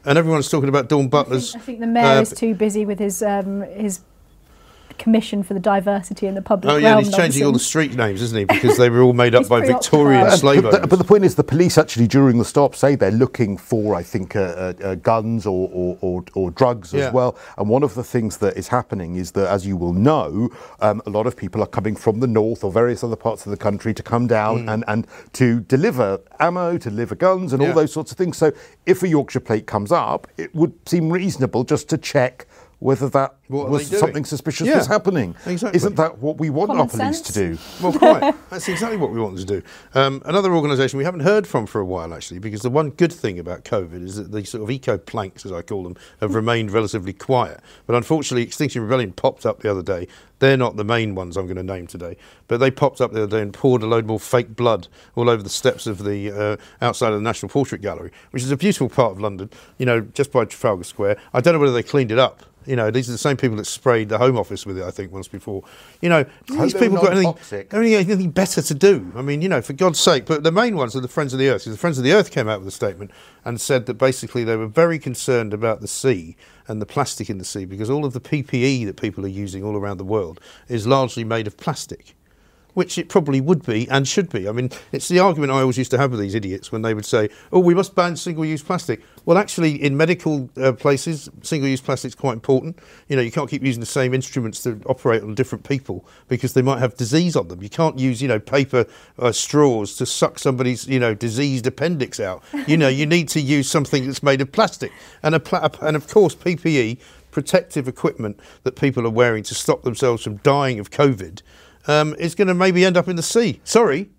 Speaker 1: And everyone's talking about Dawn
Speaker 3: I
Speaker 1: Butler's.
Speaker 3: think, I think the mayor
Speaker 1: uh,
Speaker 3: is too busy with his um, his commission for the diversity in the public
Speaker 1: Oh yeah,
Speaker 3: realm.
Speaker 1: he's changing all the street names, isn't he? Because they were all made up by Victorian
Speaker 3: preoccupied.
Speaker 1: slave
Speaker 2: but, the,
Speaker 1: owners.
Speaker 2: but the point is, the police actually during the stop say they're looking for, I think, uh, uh, uh, guns or, or, or, or drugs
Speaker 1: Yeah.
Speaker 2: as well. And one of the things that is happening is that, as you will know, um, a lot of people are coming from the north or various other parts of the country to come down and, and to deliver ammo, to deliver guns, and
Speaker 1: Mm. Yeah.
Speaker 2: all those sorts of things. So, if a Yorkshire plate comes up, it would seem reasonable just to check. Whether that
Speaker 1: What
Speaker 2: was something suspicious
Speaker 1: Yeah,
Speaker 2: was happening.
Speaker 1: exactly.
Speaker 2: Isn't that what we want
Speaker 3: Common
Speaker 2: our police
Speaker 3: sense.
Speaker 2: to do?
Speaker 1: Well, quite. That's exactly what we want them to do. Um, another organisation we haven't heard from for a while, actually, because the one good thing about COVID is that the sort of eco planks, as I call them, have remained relatively quiet. But unfortunately, Extinction Rebellion popped up the other day. They're not the main ones I'm going to name today, but they popped up the other day and poured a load more fake blood all over the steps of the uh, outside of the National Portrait Gallery, which is a beautiful part of London. You know, just by Trafalgar Square. I don't know whether they cleaned it up. You know, these are the same people that sprayed the Home Office with it, I think, once before. You know, these people got anything, anything, anything better to do. I mean, you know, for God's sake. But the main ones are the Friends of the Earth. The Friends of the Earth came out with a statement and said that basically they were very concerned about the sea and the plastic in the sea because all of the PPE that people are using all around the world is largely made of plastic. Which it probably would be and should be. I mean, it's the argument I always used to have with these idiots when they would say, "Oh, we must ban single-use plastic." Well, actually, in medical uh, places, single-use plastic is quite important. You know, you can't keep using the same instruments to operate on different people because they might have disease on them. You can't use, you know, paper uh, straws to suck somebody's, you know, diseased appendix out. You know, you need to use something that's made of plastic, and pla- and of course, PPE, protective equipment that people are wearing to stop themselves from dying of COVID um, is going to maybe end up in the sea. Sorry.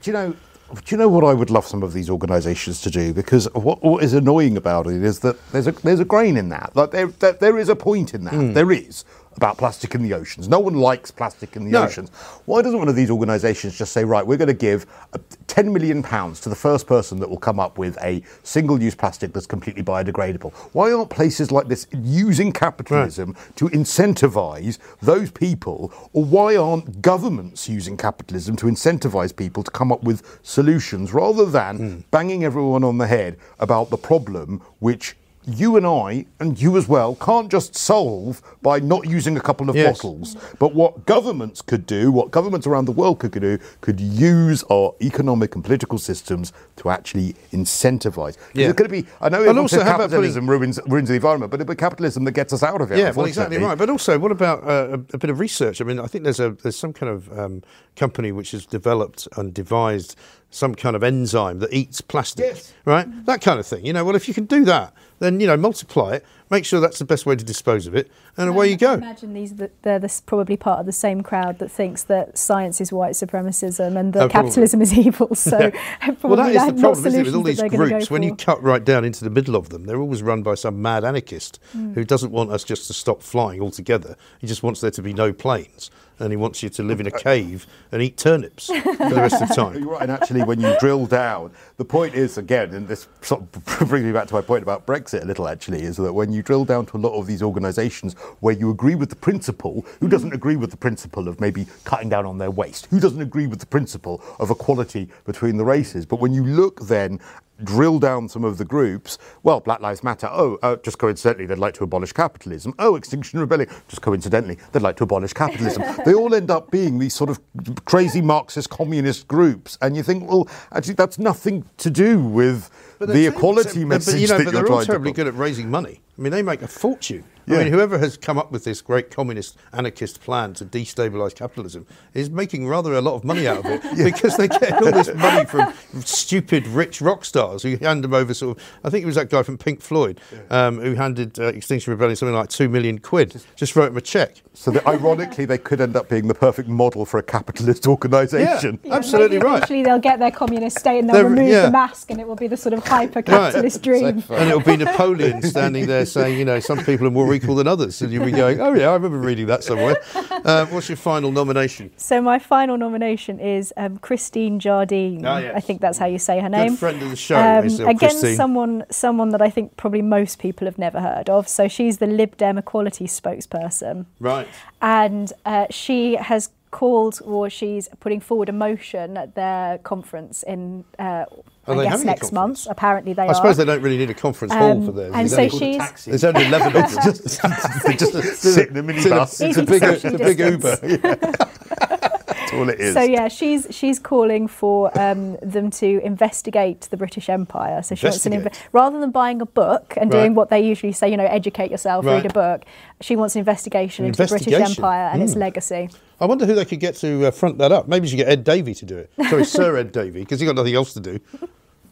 Speaker 2: Do you know? Do you know what I would love some of these organisations to do? Because what, what is annoying about it is that there's a there's a grain in that. Like there there, there is a point in that.
Speaker 1: Hmm.
Speaker 2: There is about plastic in the oceans. No one likes plastic in the
Speaker 1: No.
Speaker 2: oceans. Why doesn't one of these organisations just say, right, we're going to give uh, 10 million pounds to the first person that will come up with a single-use plastic that's completely biodegradable? Why aren't places like this using capitalism to incentivise those people, or why aren't governments using capitalism to incentivise people to come up with solutions rather than banging everyone on the head about the problem which you and I, and you as well, can't just solve by not using a couple of
Speaker 1: Yes.
Speaker 2: bottles. But what governments could do, what governments around the world could do, could use our economic and political systems to actually incentivise.
Speaker 1: Yeah.
Speaker 2: It's going to be, I know everyone
Speaker 1: also,
Speaker 2: says
Speaker 1: how about putting-
Speaker 2: capitalism ruins, ruins the environment, but it'll be capitalism that gets us out of it.
Speaker 1: Yeah, well, exactly right. But also, what about uh, a, a bit of research? I mean, I think there's a there's some kind of um, company which has developed and devised some kind of enzyme that eats plastic,
Speaker 2: Yes.
Speaker 1: right? That kind of thing. You know, well, if you can do that, then you know, multiply it, make sure that's the best way to dispose of it, and away you
Speaker 3: I
Speaker 1: go.
Speaker 3: imagine these that they're this probably part of the same crowd that thinks that science is white supremacism and that
Speaker 1: Oh,
Speaker 3: capitalism is evil. So probably
Speaker 1: Well, that
Speaker 3: they
Speaker 1: is
Speaker 3: have
Speaker 1: the problem, isn't it, with all these
Speaker 3: that they're gonna
Speaker 1: groups.
Speaker 3: go
Speaker 1: When you cut right down into the middle of them, they're always run by some mad anarchist
Speaker 3: Hmm.
Speaker 1: who doesn't want us just to stop flying altogether. He just wants there to be no planes, and he wants you to live in a cave and eat turnips for the rest of the time.
Speaker 2: You're right, and actually, when you drill down, the point is again, and this sort of brings me back to my point about Brexit a little. Actually, is that when you drill down to a lot of these organisations where you agree with the principle, who doesn't mm. agree with the principle of maybe cutting down on their waste? Who doesn't agree with the principle of equality between the races? But when you look then. Drill down some of the groups. Well, Black Lives Matter. Oh, uh, just coincidentally, they'd like to abolish capitalism. Oh, Extinction Rebellion. Just coincidentally, they'd like to abolish capitalism. they all end up being these sort of crazy Marxist communist groups, and you think, well, actually, that's nothing to do with the equality
Speaker 1: but-
Speaker 2: message
Speaker 1: but, you know,
Speaker 2: that
Speaker 1: but
Speaker 2: you're
Speaker 1: they're all terribly good at raising money. I mean, they make a fortune.
Speaker 2: Yeah.
Speaker 1: I mean, whoever has come up with this great communist anarchist plan to destabilise capitalism is making rather a lot of money out of it because they get all this money from stupid rich rock stars who hand them over sort of. I think it was that guy from Pink Floyd um, who handed uh, Extinction Rebellion something like two million quid. Just wrote him a check.
Speaker 2: So that ironically, they could end up being the perfect model for a capitalist organisation.
Speaker 1: Yeah. Absolutely right.
Speaker 3: Eventually, they'll get their communist state and they'll
Speaker 1: They're-
Speaker 3: remove
Speaker 1: yeah.
Speaker 3: the mask, and it will be the sort of hyper-capitalist dream.
Speaker 1: And it'll be Napoleon standing there saying, you know, some people are more equal than others. And you'll be going, oh, yeah, I remember reading that somewhere. Uh, what's your final nomination?
Speaker 3: So my final nomination is um, Christine Jardine.
Speaker 1: Ah, yes.
Speaker 3: I think that's how you say her
Speaker 1: Good
Speaker 3: name.
Speaker 1: friend of the show,
Speaker 3: Um, again,
Speaker 1: Christine.
Speaker 3: someone someone that I think probably most people have never heard of. So she's the Lib Dem equality spokesperson,
Speaker 1: Right.
Speaker 3: and uh, she has called or she's putting forward a motion at their conference in. Uh,
Speaker 1: Are
Speaker 3: I
Speaker 1: they
Speaker 3: guess next month. Apparently they
Speaker 1: I
Speaker 3: are.
Speaker 1: suppose they don't really need a conference hall
Speaker 3: Um,
Speaker 1: for theirs.
Speaker 3: and
Speaker 1: There's
Speaker 3: so
Speaker 1: only-
Speaker 3: she's
Speaker 1: There's only 11 of them.
Speaker 2: just, they just sit in a
Speaker 1: It's in
Speaker 2: minibus.
Speaker 1: It's a big, it's a big Uber.
Speaker 3: distance.
Speaker 2: That's all it is.
Speaker 3: So yeah, she's she's calling for um, them to investigate the British Empire. So she wants an inve-
Speaker 1: Investigate?
Speaker 3: rather than buying a book and
Speaker 1: Right.
Speaker 3: doing what they usually say, you know, educate yourself,
Speaker 1: Right.
Speaker 3: read a book. She wants an investigation
Speaker 1: An
Speaker 3: into the British? Empire and its
Speaker 1: Hmm.
Speaker 3: legacy.
Speaker 1: I wonder who they could get to uh, front that up. Maybe you should get Ed Davey to do it. Sorry, Sir Ed Davey, because he's got nothing else to do.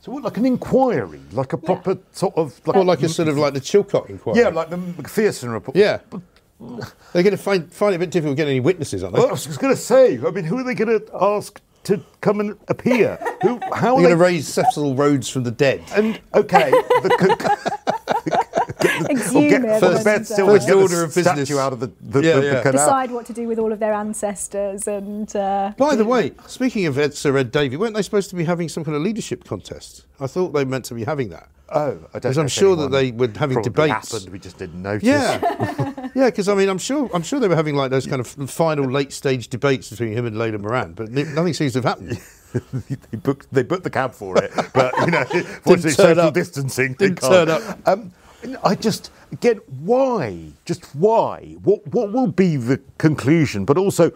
Speaker 2: So what, like an inquiry, like a proper sort of like,
Speaker 1: Or like a sort of like the Chilcot inquiry.
Speaker 2: yeah, like the Macpherson report.
Speaker 1: Yeah. They're going to find, find it a bit difficult getting any witnesses, aren't they?
Speaker 2: Well, I was going to say. I mean, who are they going to ask to come and appear? Who? How
Speaker 1: They're
Speaker 2: are
Speaker 1: going to raise Cecil Rhodes from the dead.
Speaker 2: and okay, the, con-
Speaker 3: Exhume
Speaker 2: get
Speaker 3: it
Speaker 2: for the best still
Speaker 1: First
Speaker 2: get the
Speaker 1: order of business.
Speaker 2: statue out of the, the,
Speaker 1: Yeah,
Speaker 2: the, the
Speaker 1: yeah.
Speaker 2: canal.
Speaker 3: decide what to do with all of their ancestors and. Uh,
Speaker 1: By the way, speaking of Ed, Sir Ed Davey, weren't they supposed to be having some kind of leadership contest? I thought they meant to be having that.
Speaker 2: Oh, I don't
Speaker 1: Because
Speaker 2: know
Speaker 1: I'm sure that they were having debates.
Speaker 2: Happened, we just didn't notice.
Speaker 1: Yeah, yeah. Because I mean, I'm sure, I'm sure they were having like those kind of final late stage debates between him and Layla Moran, but nothing seems to have happened.
Speaker 2: they booked they booked the cab for it, but you know, once it's social
Speaker 1: up.
Speaker 2: distancing,
Speaker 1: Didn't
Speaker 2: can't.
Speaker 1: turn up.
Speaker 2: Um, I just again, why? Just why? What what will be the conclusion? But also.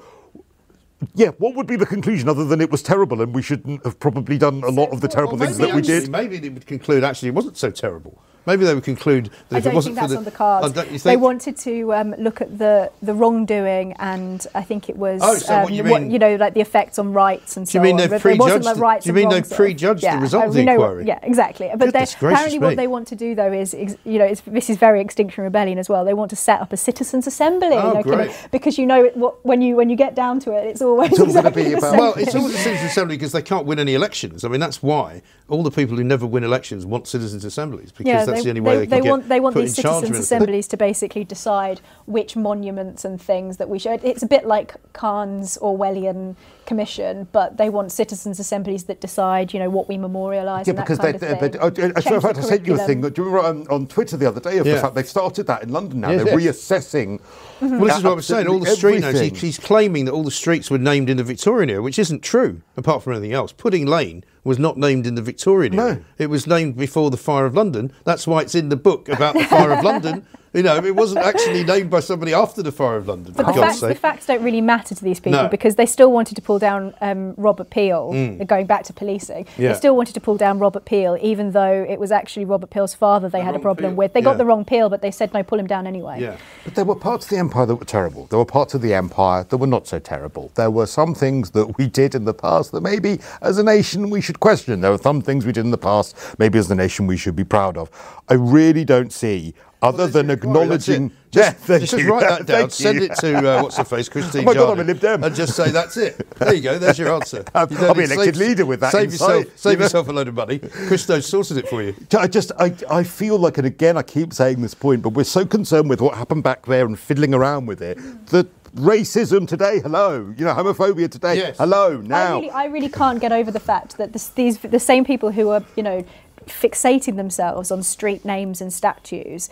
Speaker 2: Yeah, what would be the conclusion other than it was terrible and we shouldn't have probably done a lot of the terrible
Speaker 1: Well,
Speaker 2: things that we
Speaker 1: actually-
Speaker 2: did?
Speaker 1: Maybe they would conclude actually it wasn't so terrible. Maybe they would conclude that
Speaker 3: I
Speaker 1: if it
Speaker 3: don't
Speaker 1: wasn't
Speaker 3: think that's
Speaker 1: for the,
Speaker 3: on the cards.
Speaker 1: Oh,
Speaker 3: They wanted to um, look at the, the wrongdoing, and I think it was
Speaker 1: Oh, so what
Speaker 3: um,
Speaker 1: you mean- You
Speaker 3: know like the effects on rights and
Speaker 1: Do
Speaker 3: so
Speaker 1: you mean
Speaker 3: on.
Speaker 1: they've prejudged
Speaker 3: like
Speaker 1: the-
Speaker 3: rights
Speaker 1: do you mean they've prejudged the result
Speaker 3: uh,
Speaker 1: of the
Speaker 3: know-
Speaker 1: inquiry?
Speaker 3: Yeah, exactly. But they,
Speaker 1: Goodness gracious
Speaker 3: apparently,
Speaker 1: me.
Speaker 3: what they want to do though is, you know, it's, this is very Extinction Rebellion as well. They want to set up a citizens' assembly.
Speaker 1: Oh,
Speaker 3: you know, kind of-
Speaker 1: great.
Speaker 3: because you know it, what, when you when you get down to it, it's always
Speaker 2: It's
Speaker 3: exactly
Speaker 2: be
Speaker 3: the
Speaker 2: about-
Speaker 3: same
Speaker 1: Well, it's always a citizens' assembly because they can't win any elections. I mean, that's why all the people who never win elections want citizens' assemblies because that's the only way they, can get
Speaker 3: want they want these
Speaker 1: in charge of
Speaker 3: citizens' assemblies to basically decide which monuments and things that we should. It's a bit like Khan's Orwellian commission, but they want citizens' assemblies that decide, you know, what we memorialise.
Speaker 2: Yeah,
Speaker 3: and that
Speaker 2: because
Speaker 3: kind
Speaker 2: they,
Speaker 3: of uh,
Speaker 2: they,
Speaker 3: thing.
Speaker 2: oh, in
Speaker 3: Change
Speaker 2: fact, I
Speaker 3: the
Speaker 2: sent you a thing.
Speaker 3: curriculum.
Speaker 2: Do you remember on, on Twitter the other day of
Speaker 1: Yeah.
Speaker 2: the fact they've started that in London now?
Speaker 1: Yes,
Speaker 2: They're
Speaker 1: yes.
Speaker 2: reassessing.
Speaker 1: Well, this is what I was saying. All the street names. He, he's claiming that all the streets were named in the Victorian era, which isn't true, apart from anything else. Pudding Lane was not named in the Victorian era.
Speaker 2: No.
Speaker 1: It was named before the Fire of London. That's why it's in the book about the Fire of London. You know, it wasn't actually named by somebody after the Fire of London.
Speaker 3: But
Speaker 1: for
Speaker 3: the
Speaker 1: God's
Speaker 3: facts, the facts don't really matter to these people
Speaker 1: No.
Speaker 3: because they still wanted to pull down um, Robert Peel, going back to policing.
Speaker 1: Mm. Yeah.
Speaker 3: They still wanted to pull down Robert Peel, even though it was actually Robert Peel's father they
Speaker 1: The
Speaker 3: had a problem
Speaker 1: Peel.
Speaker 3: with. They
Speaker 1: Yeah.
Speaker 3: got the wrong Peel, but they said, no, pull him down anyway.
Speaker 1: Yeah.
Speaker 2: But there were parts of the empire that were terrible. There were parts of the empire that were not so terrible. There were some things that we did in the past that maybe as a nation we should question. There were some things we did in the past maybe as a nation we should be proud of. I really don't see, other than
Speaker 1: there's your inquiry, that's
Speaker 2: acknowledging.
Speaker 1: it. Just,
Speaker 2: yeah, thank
Speaker 1: just
Speaker 2: you.
Speaker 1: write that down,
Speaker 2: Thank
Speaker 1: send
Speaker 2: you.
Speaker 1: it to uh, what's her face, Christine.
Speaker 2: Oh my God, I'm a
Speaker 1: Jardy,
Speaker 2: Lib Dem.
Speaker 1: and just say that's it. There you go. There's your answer.
Speaker 2: I'll-
Speaker 1: You
Speaker 2: I'll be
Speaker 1: need-
Speaker 2: elected leader with that
Speaker 1: Save
Speaker 2: insight,
Speaker 1: yourself, save yourself a load of money. Cristo sorted it for you.
Speaker 2: I just, I, I feel like, and again, I keep saying this point, but we're so concerned with what happened back there and fiddling around with it that racism today, hello, you know, homophobia today,
Speaker 1: Yes.
Speaker 2: hello,
Speaker 3: I
Speaker 2: now.
Speaker 3: really, I really can't get over the fact that this, these the same people who are you know fixating themselves on street names and statues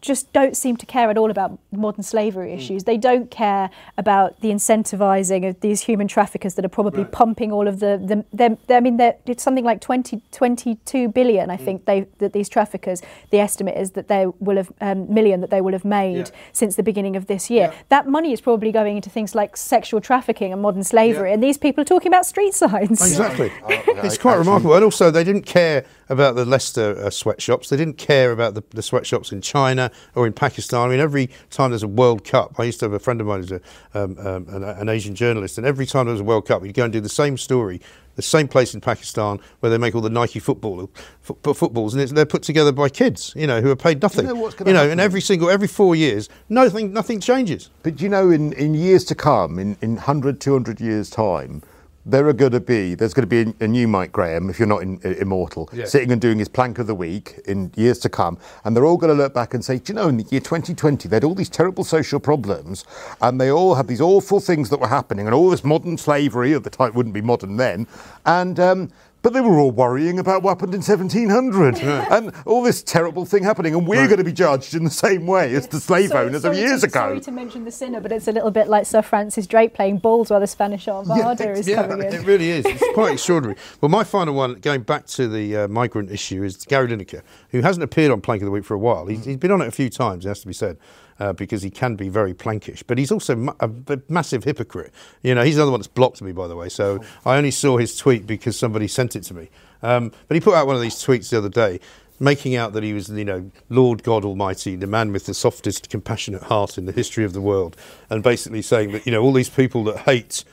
Speaker 3: just don't seem to care at all about modern slavery
Speaker 1: Hmm.
Speaker 3: issues. They don't care about the incentivizing of these human traffickers that are probably pumping all of the, the, them- I mean, they're- it's something like 20, 22 billion. I think, they, that these traffickers, the estimate is that they will have, um, million that they will have made
Speaker 1: Yeah.
Speaker 3: since the beginning of this year.
Speaker 1: Yeah.
Speaker 3: That money is probably going into things like sexual trafficking and modern slavery,
Speaker 1: Yeah.
Speaker 3: and these people are talking about street signs.
Speaker 1: Exactly.
Speaker 2: I- I-
Speaker 1: it's quite
Speaker 2: actually-
Speaker 1: remarkable. And also, they didn't care about the Leicester uh, sweatshops. They didn't care about the, the sweatshops in China or in Pakistan. I mean, every time there's a World Cup, I used to have a friend of mine who's a, um, um, an, an Asian journalist, and every time there was a World Cup, he'd go and do the same story. The same place in Pakistan where they make all the Nike football fo- footballs, and it's, they're put together by kids, you know, who are paid nothing.
Speaker 2: know what's
Speaker 1: you know, and every single every four years, nothing nothing changes.
Speaker 2: But you know, in, in years to come, in, in 100, 200 years' time, there are going to be, there's going to be a, new Mike Graham, if you're not in, uh, immortal,
Speaker 1: Yeah.
Speaker 2: sitting and doing his plank of the week in years to come. And they're all going to look back and say, do you know, in the year 2020, they had all these terrible social problems and they all had these awful things that were happening and all this modern slavery, at the time it wouldn't be modern then. And, um, but they were all worrying about what happened in 1700 and all this terrible thing happening, and we're going to be judged in the same way as the slave
Speaker 3: So-
Speaker 2: owners of years
Speaker 3: to,
Speaker 2: ago.
Speaker 3: Sorry to mention the sinner, but it's a little bit like Sir Francis Drake playing balls while the Spanish Armada is coming in.
Speaker 1: it really is. It's quite extraordinary. Well, my final one, going back to the uh, migrant issue, is Gary Lineker, who hasn't appeared on Plank of the Week for a while. He's, he's been on it a few times, it has to be said. Uh, because he can be very plankish, but he's also a a, b- massive hypocrite. You know, he's another one that's blocked me, by the way. So I only saw his tweet because somebody sent it to me. Um, but he put out one of these tweets the other day, making out that he was, you know, Lord God Almighty, the man with the softest, compassionate heart in the history of the world, and basically saying that, you know, all these people that hate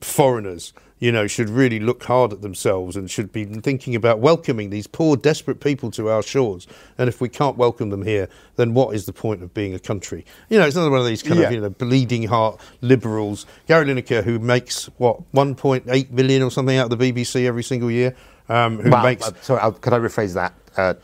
Speaker 1: foreigners, you know, should really look hard at themselves and should be thinking about welcoming these poor, desperate people to our shores. And if we can't welcome them here, then what is the point of being a country? You know, it's another one of these kind
Speaker 2: Yeah.
Speaker 1: of, you know, bleeding heart liberals. Gary Lineker, who makes, what, 1.8 million or something out of the BBC every single year, um, who
Speaker 2: Well,
Speaker 1: makes...
Speaker 2: uh, sorry, uh, could I rephrase that? Uh,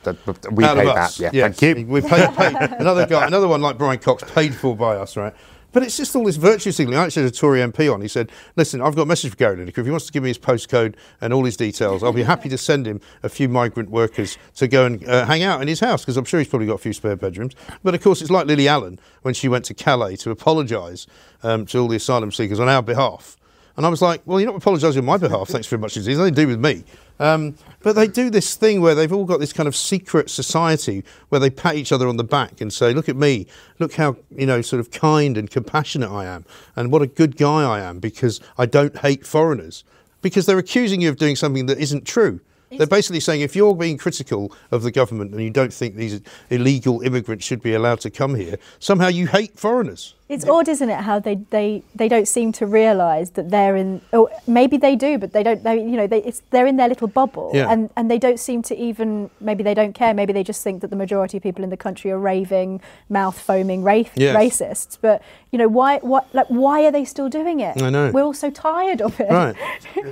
Speaker 2: we paid that. Yeah,
Speaker 1: yes.
Speaker 2: thank you.
Speaker 1: We paid, paid another guy, another one like Brian Cox, paid for by us, right? But it's just all this virtue signaling. I actually had a Tory MP on. He said, "Listen, I've got a message for Gary Lineker. If he wants to give me his postcode and all his details, I'll be happy to send him a few migrant workers to go and uh, hang out in his house because I'm sure he's probably got a few spare bedrooms." But of course, it's like Lily Allen when she went to Calais to apologise um, to all the asylum seekers on our behalf. And I was like, well, you're not apologising on my behalf. Thanks very much. It's nothing to do with me. Um, but they do this thing where they've all got this kind of secret society where they pat each other on the back and say, look at me. Look how, you know, sort of kind and compassionate I am. And what a good guy I am because I don't hate foreigners. Because they're accusing you of doing something that isn't true. They're basically saying if you're being critical of the government and you don't think these illegal immigrants should be allowed to come here, somehow you hate foreigners.
Speaker 3: It's odd, isn't it, how they, they, they don't seem to realise that they're in, or maybe they do, but they don't, they, you know, they, it's, they're in their little bubble
Speaker 1: Yeah.
Speaker 3: and, and they don't seem to even, maybe they don't care, maybe they just think that the majority of people in the country are raving, mouth foaming ra-
Speaker 1: Yes.
Speaker 3: racists. But, you know, why, what, like, why are they still doing it?
Speaker 1: I know.
Speaker 3: We're all so tired of it.
Speaker 1: Right.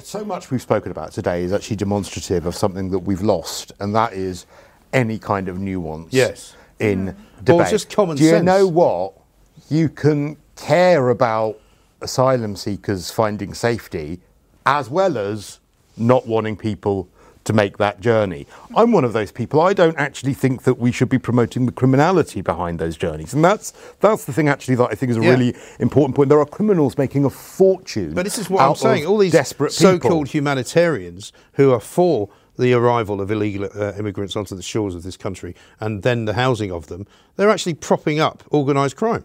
Speaker 2: So much we've spoken about today is actually demonstrative of something that we've lost, and that is any kind of nuance
Speaker 1: Yes.
Speaker 2: in
Speaker 1: Or
Speaker 2: debate.
Speaker 1: just common
Speaker 2: Do you
Speaker 1: sense.
Speaker 2: know what? You can care about asylum seekers finding safety as well as not wanting people to make that journey. I'm one of those people. I don't actually think that we should be promoting the criminality behind those journeys. And that's that's the thing actually that I think is a
Speaker 1: Yeah.
Speaker 2: really important point. There are criminals making a fortune.
Speaker 1: But this is what I'm saying. All these
Speaker 2: desperate
Speaker 1: so-called humanitarians who are for the arrival of illegal uh, immigrants onto the shores of this country and then the housing of them, they're actually propping up organised crime.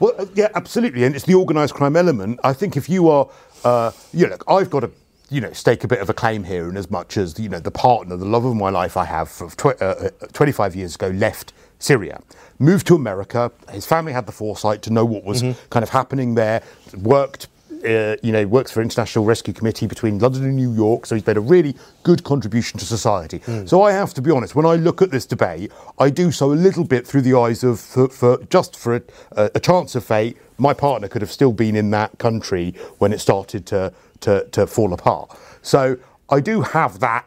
Speaker 2: Well, uh, yeah, absolutely, and it's the organised crime element. I think if you are, uh, you know, look, I've got to, you know, stake a bit of a claim here, in as much as you know, the partner, the love of my life, I have, for tw- uh, uh, 25 years ago, left Syria, moved to America. His family had the foresight to know what was kind of happening there. Worked. Uh, you know, works for International Rescue Committee between London and New York, so he's made a really good contribution to society. So I have to be honest, when I look at this debate, I do so a little bit through the eyes of, for, for just for a, a, a chance of fate, my partner could have still been in that country when it started to, to, to fall apart. So I do have that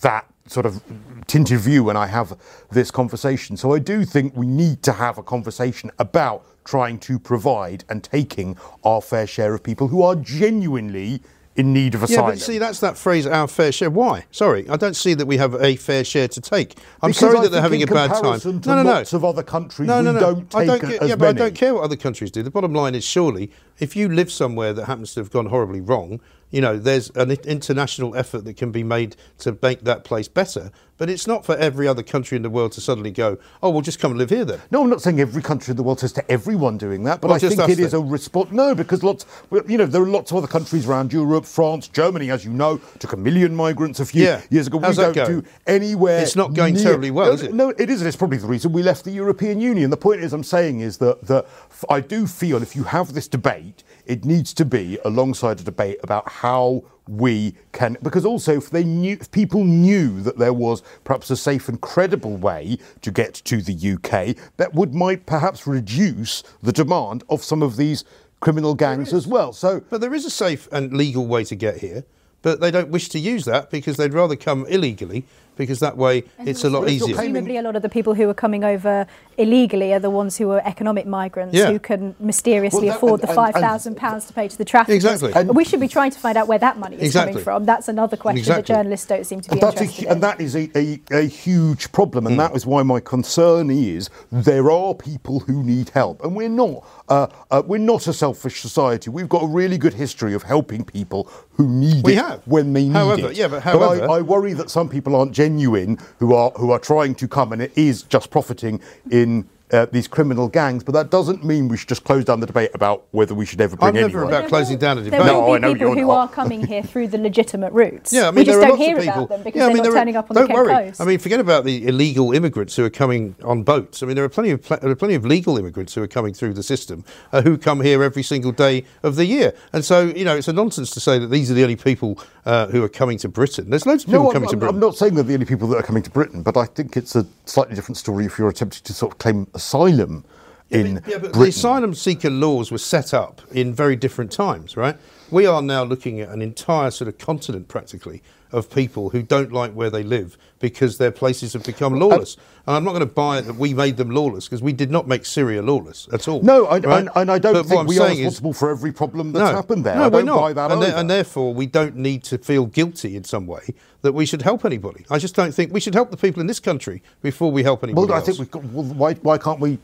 Speaker 2: that sort of tinted view when I have this conversation. So I do think we need to have a conversation about trying to provide and taking our fair share of people who are genuinely in need of asylum.
Speaker 1: Yeah, but see, that's that phrase, our fair share. Why? Sorry, I don't see that we have a fair share to take. I'm
Speaker 2: Because
Speaker 1: sorry
Speaker 2: I
Speaker 1: that they're having a bad time.
Speaker 2: to
Speaker 1: no, no, no.
Speaker 2: lots of other countries,
Speaker 1: no, no, no.
Speaker 2: don't
Speaker 1: I don't care, yeah, but I don't care what other countries do. The bottom line is surely, if you live somewhere that happens to have gone horribly wrong, you know, there's an international effort that can be made to make that place better. But it's not for every other country in the world to suddenly go, oh, well, just come and live here then.
Speaker 2: No, I'm not saying every country in the world says to everyone doing that, but
Speaker 1: Well,
Speaker 2: I
Speaker 1: just
Speaker 2: think it is a response. No, because lots, well, you know, there are lots of other countries around Europe, France, Germany, as you know, took a million migrants a few
Speaker 1: Yeah.
Speaker 2: years ago.
Speaker 1: How's
Speaker 2: we
Speaker 1: that
Speaker 2: don't
Speaker 1: going?
Speaker 2: do anywhere.
Speaker 1: It's not going
Speaker 2: near-
Speaker 1: terribly well,
Speaker 2: no,
Speaker 1: is it?
Speaker 2: No, it isn't. It's probably the reason we left the European Union. The point is, I'm saying is that that I do feel if you have this debate, it needs to be alongside a debate about how we can because also if they knew if people knew that there was perhaps a safe and credible way to get to the UK that would might perhaps reduce the demand of some of these criminal gangs as well. So
Speaker 1: But there is a safe and legal way to get here, but they don't wish to use that because they'd rather come illegally because that way it's a lot easier.
Speaker 3: Presumably, a lot of the people who are coming over illegally are the ones who are economic migrants
Speaker 1: Yeah.
Speaker 3: who can mysteriously
Speaker 2: Well, that-
Speaker 3: afford
Speaker 2: and-
Speaker 3: the five thousand pounds to pay to the traffickers.
Speaker 1: Exactly.
Speaker 3: But we should be trying to find out where that money is
Speaker 1: Exactly.
Speaker 3: coming from. That's another question
Speaker 1: Exactly.
Speaker 3: that journalists don't seem to be
Speaker 2: And, that's a,
Speaker 3: interested
Speaker 2: hu-
Speaker 3: in.
Speaker 2: and that is a, a, a huge problem, and hmm. that is why my concern is there are people who need help, and we're not uh, uh, we're not a selfish society. We've got a really good history of helping people who need
Speaker 1: We
Speaker 2: it
Speaker 1: have.
Speaker 2: when they need
Speaker 1: However-
Speaker 2: it.
Speaker 1: yeah, but
Speaker 2: I-
Speaker 1: however-
Speaker 2: I, worry that some people aren't genuine who are who are trying to come, and it is just profiting in. Uh, these criminal gangs, but that doesn't mean we should just close down the debate about whether we should ever bring
Speaker 1: I'm never
Speaker 2: anyone.
Speaker 1: about closing down a
Speaker 3: There
Speaker 1: debate.
Speaker 2: No,
Speaker 3: will
Speaker 2: I
Speaker 3: be
Speaker 2: know
Speaker 3: people who
Speaker 2: not.
Speaker 3: are coming here through the legitimate routes.
Speaker 1: Yeah, I mean,
Speaker 3: we just
Speaker 1: there are
Speaker 3: don't
Speaker 1: lots
Speaker 3: hear
Speaker 1: of people.
Speaker 3: about them because
Speaker 1: yeah, I mean,
Speaker 3: they're
Speaker 1: there
Speaker 3: not
Speaker 1: are-
Speaker 3: up on
Speaker 1: don't
Speaker 3: the Kent
Speaker 1: worry.
Speaker 3: Coast.
Speaker 1: I mean, forget about the illegal immigrants who are coming on boats. I mean, there are plenty of pl- there are plenty of legal immigrants who are coming through the system uh, who come here every single day of the year. And so, you know, it's a nonsense to say that these are the only people uh, who are coming to Britain. There's loads of people
Speaker 2: No, I'm,
Speaker 1: coming to Britain.
Speaker 2: I'm not saying they're the only people that are coming to Britain, but I think it's a slightly different story if you're attempting to sort of claim asylum in
Speaker 1: Yeah, but the asylum seeker laws were set up in very different times, right? We are now looking at an entire sort of continent practically of people who don't like where they live because their places have become uh, lawless. and I'm not going to buy it that we made them lawless because we did not make Syria lawless at all.
Speaker 2: no, I,
Speaker 1: right?
Speaker 2: and, and I don't
Speaker 1: But
Speaker 2: think we are
Speaker 1: saying is-
Speaker 2: responsible for every problem that's
Speaker 1: no,
Speaker 2: happened there.
Speaker 1: No,
Speaker 2: I
Speaker 1: we're
Speaker 2: don't buy that
Speaker 1: and,
Speaker 2: either.
Speaker 1: and therefore, we don't need to feel guilty in some way that we should help anybody. I just don't think we should help the people in this country before we help anybody
Speaker 2: well, I think we've got, well, why, why can't we?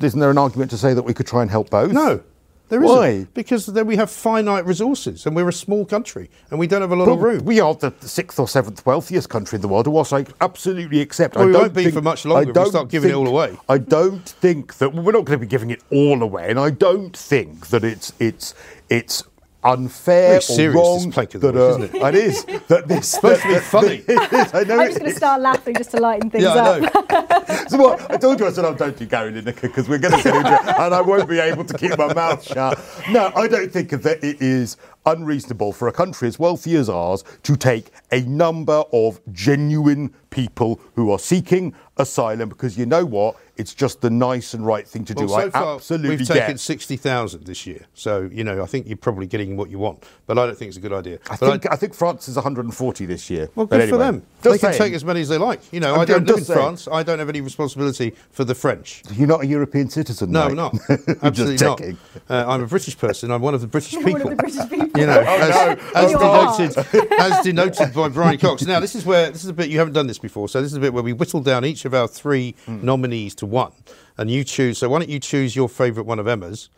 Speaker 2: Isn't there an argument to say that we could try and help both?
Speaker 1: No, there
Speaker 2: Why?
Speaker 1: Because then we have finite resources and we're a small country and we don't have a lot
Speaker 2: But
Speaker 1: of room.
Speaker 2: we are the sixth or seventh wealthiest country in the world, whilst I absolutely accept.
Speaker 1: Well,
Speaker 2: I
Speaker 1: we
Speaker 2: don't
Speaker 1: won't be
Speaker 2: think-
Speaker 1: for much longer if we start giving it all away.
Speaker 2: I don't think that well, we're not going to be giving it all away, and I don't think that it's it's it's unfair
Speaker 1: Very
Speaker 2: or
Speaker 1: serious,
Speaker 2: wrong
Speaker 1: this plank of the
Speaker 2: that
Speaker 1: week,
Speaker 2: uh,
Speaker 1: isn't it?
Speaker 2: it is that this
Speaker 1: supposed to be
Speaker 2: that-
Speaker 1: funny.
Speaker 2: that- I know
Speaker 3: I'm just going to start laughing just to lighten things
Speaker 1: yeah, I
Speaker 3: up.
Speaker 1: know.
Speaker 2: So what? I told you I said, oh, don't do Gary Lineker because we're going to get into it and I won't be able to keep my mouth shut. No, I don't think that it is unreasonable for a country as wealthy as ours to take a number of genuine people who are seeking asylum because you know what? It's just the nice and right thing to
Speaker 1: Well,
Speaker 2: do.
Speaker 1: so
Speaker 2: I
Speaker 1: far,
Speaker 2: absolutely
Speaker 1: we've
Speaker 2: get.
Speaker 1: taken 60,000 this year. So, you know, I think you're probably getting what you want. But I don't think it's a good idea.
Speaker 2: I
Speaker 1: But
Speaker 2: think, I, think France is 140 this year.
Speaker 1: Well,
Speaker 2: But
Speaker 1: good for them.
Speaker 2: just
Speaker 1: They can take as many as they like. You know,
Speaker 2: I'm
Speaker 1: I don't live in
Speaker 2: saying.
Speaker 1: France. I don't have any responsibility for the French.
Speaker 2: You're not a European citizen,
Speaker 1: No,
Speaker 2: mate.
Speaker 1: I'm not.
Speaker 2: Just
Speaker 1: Absolutely not. Uh, I'm a British person. I'm one of the British people.
Speaker 3: one of the British people.
Speaker 1: You know, as, as
Speaker 3: You are.
Speaker 1: denoted, as denoted by Brian Cox. Now, this is where this is a bit you haven't done this before. So this is a bit where we whittle down each of our three
Speaker 2: Hmm.
Speaker 1: nominees to one, and you choose. So why don't you choose your favourite one of Emma's,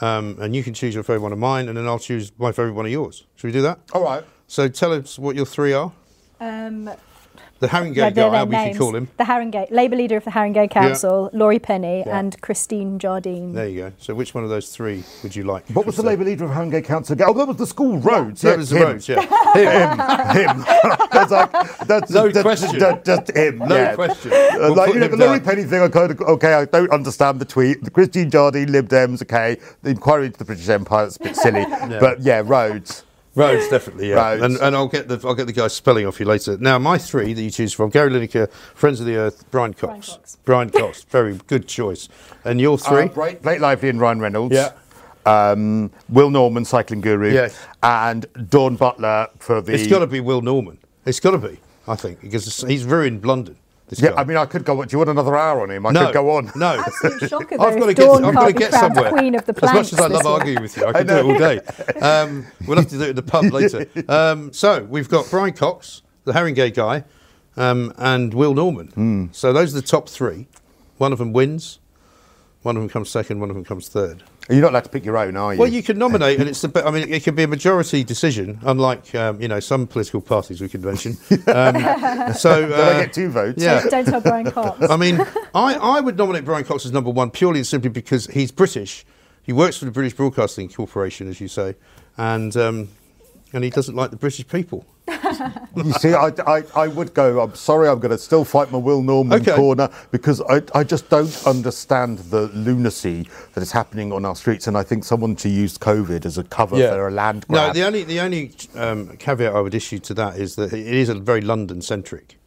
Speaker 1: um, and you can choose your favourite one of mine, and then I'll choose my favourite one of yours. Should we do that?
Speaker 2: All right.
Speaker 1: So tell us what your three are.
Speaker 3: Um,
Speaker 1: The Haringey
Speaker 3: yeah,
Speaker 1: guy,
Speaker 3: they're
Speaker 1: how
Speaker 3: their
Speaker 1: we should call him.
Speaker 3: The Haringey, Labour leader of the Haringey Council, Laurie Penny, and Christine Jardine.
Speaker 1: There you go. So which one of those three would you like?
Speaker 2: What was the
Speaker 1: So-
Speaker 2: Labour leader of Haringey Council? Oh, that was the school roads.
Speaker 1: That
Speaker 2: yeah,
Speaker 1: was the
Speaker 2: him.
Speaker 1: roads, yeah. Him.
Speaker 2: him. that's like, that's
Speaker 1: No
Speaker 2: that's,
Speaker 1: question.
Speaker 2: Just, just him.
Speaker 1: No
Speaker 2: yeah.
Speaker 1: question.
Speaker 2: Uh,
Speaker 1: We'll
Speaker 2: like, you know,
Speaker 1: him
Speaker 2: the Laurie. Penny thing, I kind of, okay, I don't understand the tweet. The Christine Jardine, Lib Dems, okay. The inquiry into the British Empire, that's a bit silly. But yeah, roads.
Speaker 1: Roads, definitely, yeah.
Speaker 2: Roads.
Speaker 1: And, and I'll get the I'll get the guy spelling off you later. Now, my three that you choose from: Gary Lineker, Friends of the Earth, Brian Cox.
Speaker 3: Cox.
Speaker 1: Brian Cox, very good choice. And your three?
Speaker 2: Uh, Blake, Blake Lively and Ryan Reynolds.
Speaker 1: Yeah.
Speaker 2: Um, Will Norman, cycling guru.
Speaker 1: Yes.
Speaker 2: And Dawn Butler for the.
Speaker 1: it's got to be Will Norman. It's got to be, I think, because it's- he's ruined London. This
Speaker 2: Yeah,
Speaker 1: guy.
Speaker 2: I mean, I could go on. Do you want another hour on him? I
Speaker 1: no,
Speaker 2: could go on.
Speaker 1: No.
Speaker 3: Absolute shocker,
Speaker 1: I've got to get,
Speaker 3: Dawn
Speaker 1: I've got to get somewhere.
Speaker 3: Queen of the
Speaker 1: as much as I love arguing with you, I could do it all day. Um, we'll have to do it in the pub later. Um, so we've got Brian Cox, the Haringey guy, um, and Will Norman.
Speaker 2: Hmm.
Speaker 1: So those are the top three. One of them wins. One of them comes second. One of them comes third.
Speaker 2: You're not allowed to pick your own, are you?
Speaker 1: Well, you can nominate, and it's the. be- I mean, it can be a majority decision, unlike um, you know some political parties we could mention. Um, so
Speaker 2: Did
Speaker 1: uh,
Speaker 2: I get two votes?
Speaker 1: Yeah.
Speaker 3: Don't tell Brian Cox.
Speaker 1: I mean, I, I would nominate Brian Cox as number one purely and simply because he's British. He works for the British Broadcasting Corporation, as you say, and um, and he doesn't like the British people.
Speaker 2: You see, I, I, I would go, I'm sorry, I'm going to still fight my Will Norman
Speaker 1: Okay.
Speaker 2: corner because I, I just don't understand the lunacy that is happening on our streets. And I think someone to use COVID as a cover for a land grab.
Speaker 1: No, the only the only um, caveat I would issue to that is that it is a very London centric.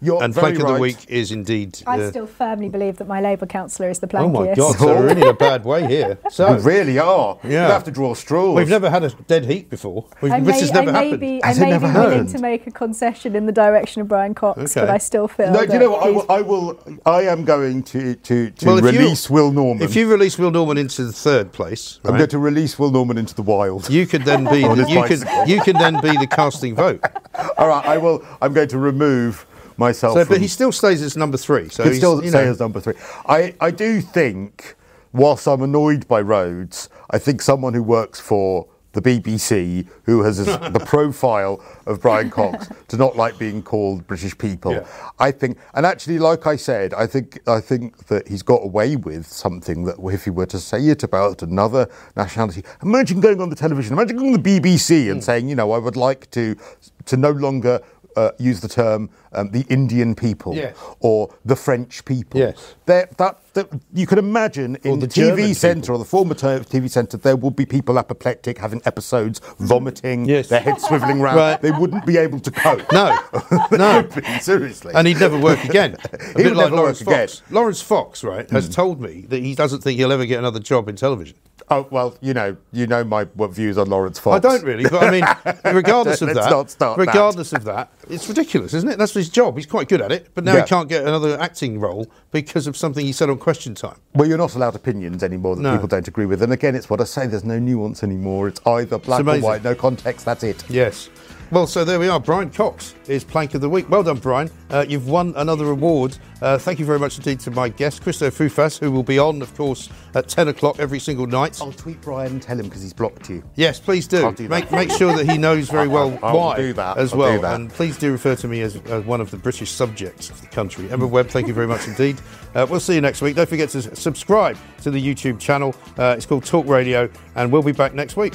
Speaker 2: You're
Speaker 1: and
Speaker 2: very
Speaker 1: plank of the week is indeed.
Speaker 3: I
Speaker 1: uh,
Speaker 3: still firmly believe that my Labour councillor is the
Speaker 1: oh my God, so we're really in a bad way here. So
Speaker 2: You really are.
Speaker 1: Yeah.
Speaker 2: You have to draw straws.
Speaker 1: we've never had a dead heat before. We've,
Speaker 3: I
Speaker 1: this
Speaker 3: may,
Speaker 1: has never
Speaker 3: I
Speaker 1: happened.
Speaker 3: be, I
Speaker 2: Has it
Speaker 3: may
Speaker 2: never
Speaker 3: be willing
Speaker 2: happened?
Speaker 3: to make a concession in the direction of Brian Cox,
Speaker 1: Okay.
Speaker 3: but I still feel.
Speaker 2: No, do you know what? I will, I will. I am going to to, to
Speaker 1: Well, if you-
Speaker 2: release Will Norman.
Speaker 1: If you release Will Norman into the third place,
Speaker 2: I'm going to release Will Norman into the wild.
Speaker 1: you could then be the, you could you could then be the casting vote.
Speaker 2: All right, I will. I'm going to remove myself.
Speaker 1: So, but he still stays as number three. So he's,
Speaker 2: still
Speaker 1: you
Speaker 2: say
Speaker 1: know,
Speaker 2: as number three. I, I do think, whilst I'm annoyed by Rhodes, I think someone who works for the BBC, who has the profile of Brian Cox, to not like being called British people.
Speaker 1: Yeah.
Speaker 2: I think, and actually, like I said, I think I think that he's got away with something that if he were to say it about another nationality, imagine going on the television, imagine going on the BBC and mm. saying, you know, I would like to to no longer. Uh, use the term um, the Indian people
Speaker 1: Yes.
Speaker 2: or the French people.
Speaker 1: Yes.
Speaker 2: That, that you can imagine in
Speaker 1: the
Speaker 2: the TV centre or the former TV centre, there will be people apoplectic, having episodes, vomiting,
Speaker 1: Yes.
Speaker 2: their heads swiveling round.
Speaker 1: Right.
Speaker 2: They wouldn't be able to cope.
Speaker 1: No, no.
Speaker 2: seriously.
Speaker 1: And he'd never work again. A
Speaker 2: He
Speaker 1: bit
Speaker 2: would
Speaker 1: like
Speaker 2: never
Speaker 1: Laurence
Speaker 2: work again.
Speaker 1: Fox. Laurence Fox, right, has told me that he doesn't think he'll ever get another job in television.
Speaker 2: Oh well, you know, you know my what views on Laurence Fox.
Speaker 1: I don't really, but I mean, regardless of that,
Speaker 2: start that.
Speaker 1: regardless of that, it's ridiculous, isn't it? That's his job. He's quite good at it, but now
Speaker 2: Yeah.
Speaker 1: he can't get another acting role because of something he said on Question Time.
Speaker 2: Well, you're not allowed opinions anymore that
Speaker 1: No.
Speaker 2: people don't agree with. And again, it's what I say. There's no nuance anymore. It's either black or white, no context. That's it.
Speaker 1: Yes. Well, so there we are. Brian Cox is Plank of the Week. Well done, Brian. Uh, you've won another award. Uh, thank you very much indeed to my guest, Cristo Foufas, who will be on, of course, at 10 o'clock every single night.
Speaker 2: I'll tweet Brian and tell him because he's blocked you.
Speaker 1: Yes, please do.
Speaker 2: I'll do that.
Speaker 1: make, make sure that he knows very well
Speaker 2: I- I will
Speaker 1: why
Speaker 2: do that.
Speaker 1: as
Speaker 2: I'll
Speaker 1: well.
Speaker 2: do that.
Speaker 1: And please do refer to me as, as one of the British subjects of the country. Emma Webb, thank you very much indeed. Uh, we'll see you next week. Don't forget to subscribe to the YouTube channel. Uh, it's called Talk Radio, and we'll be back next week.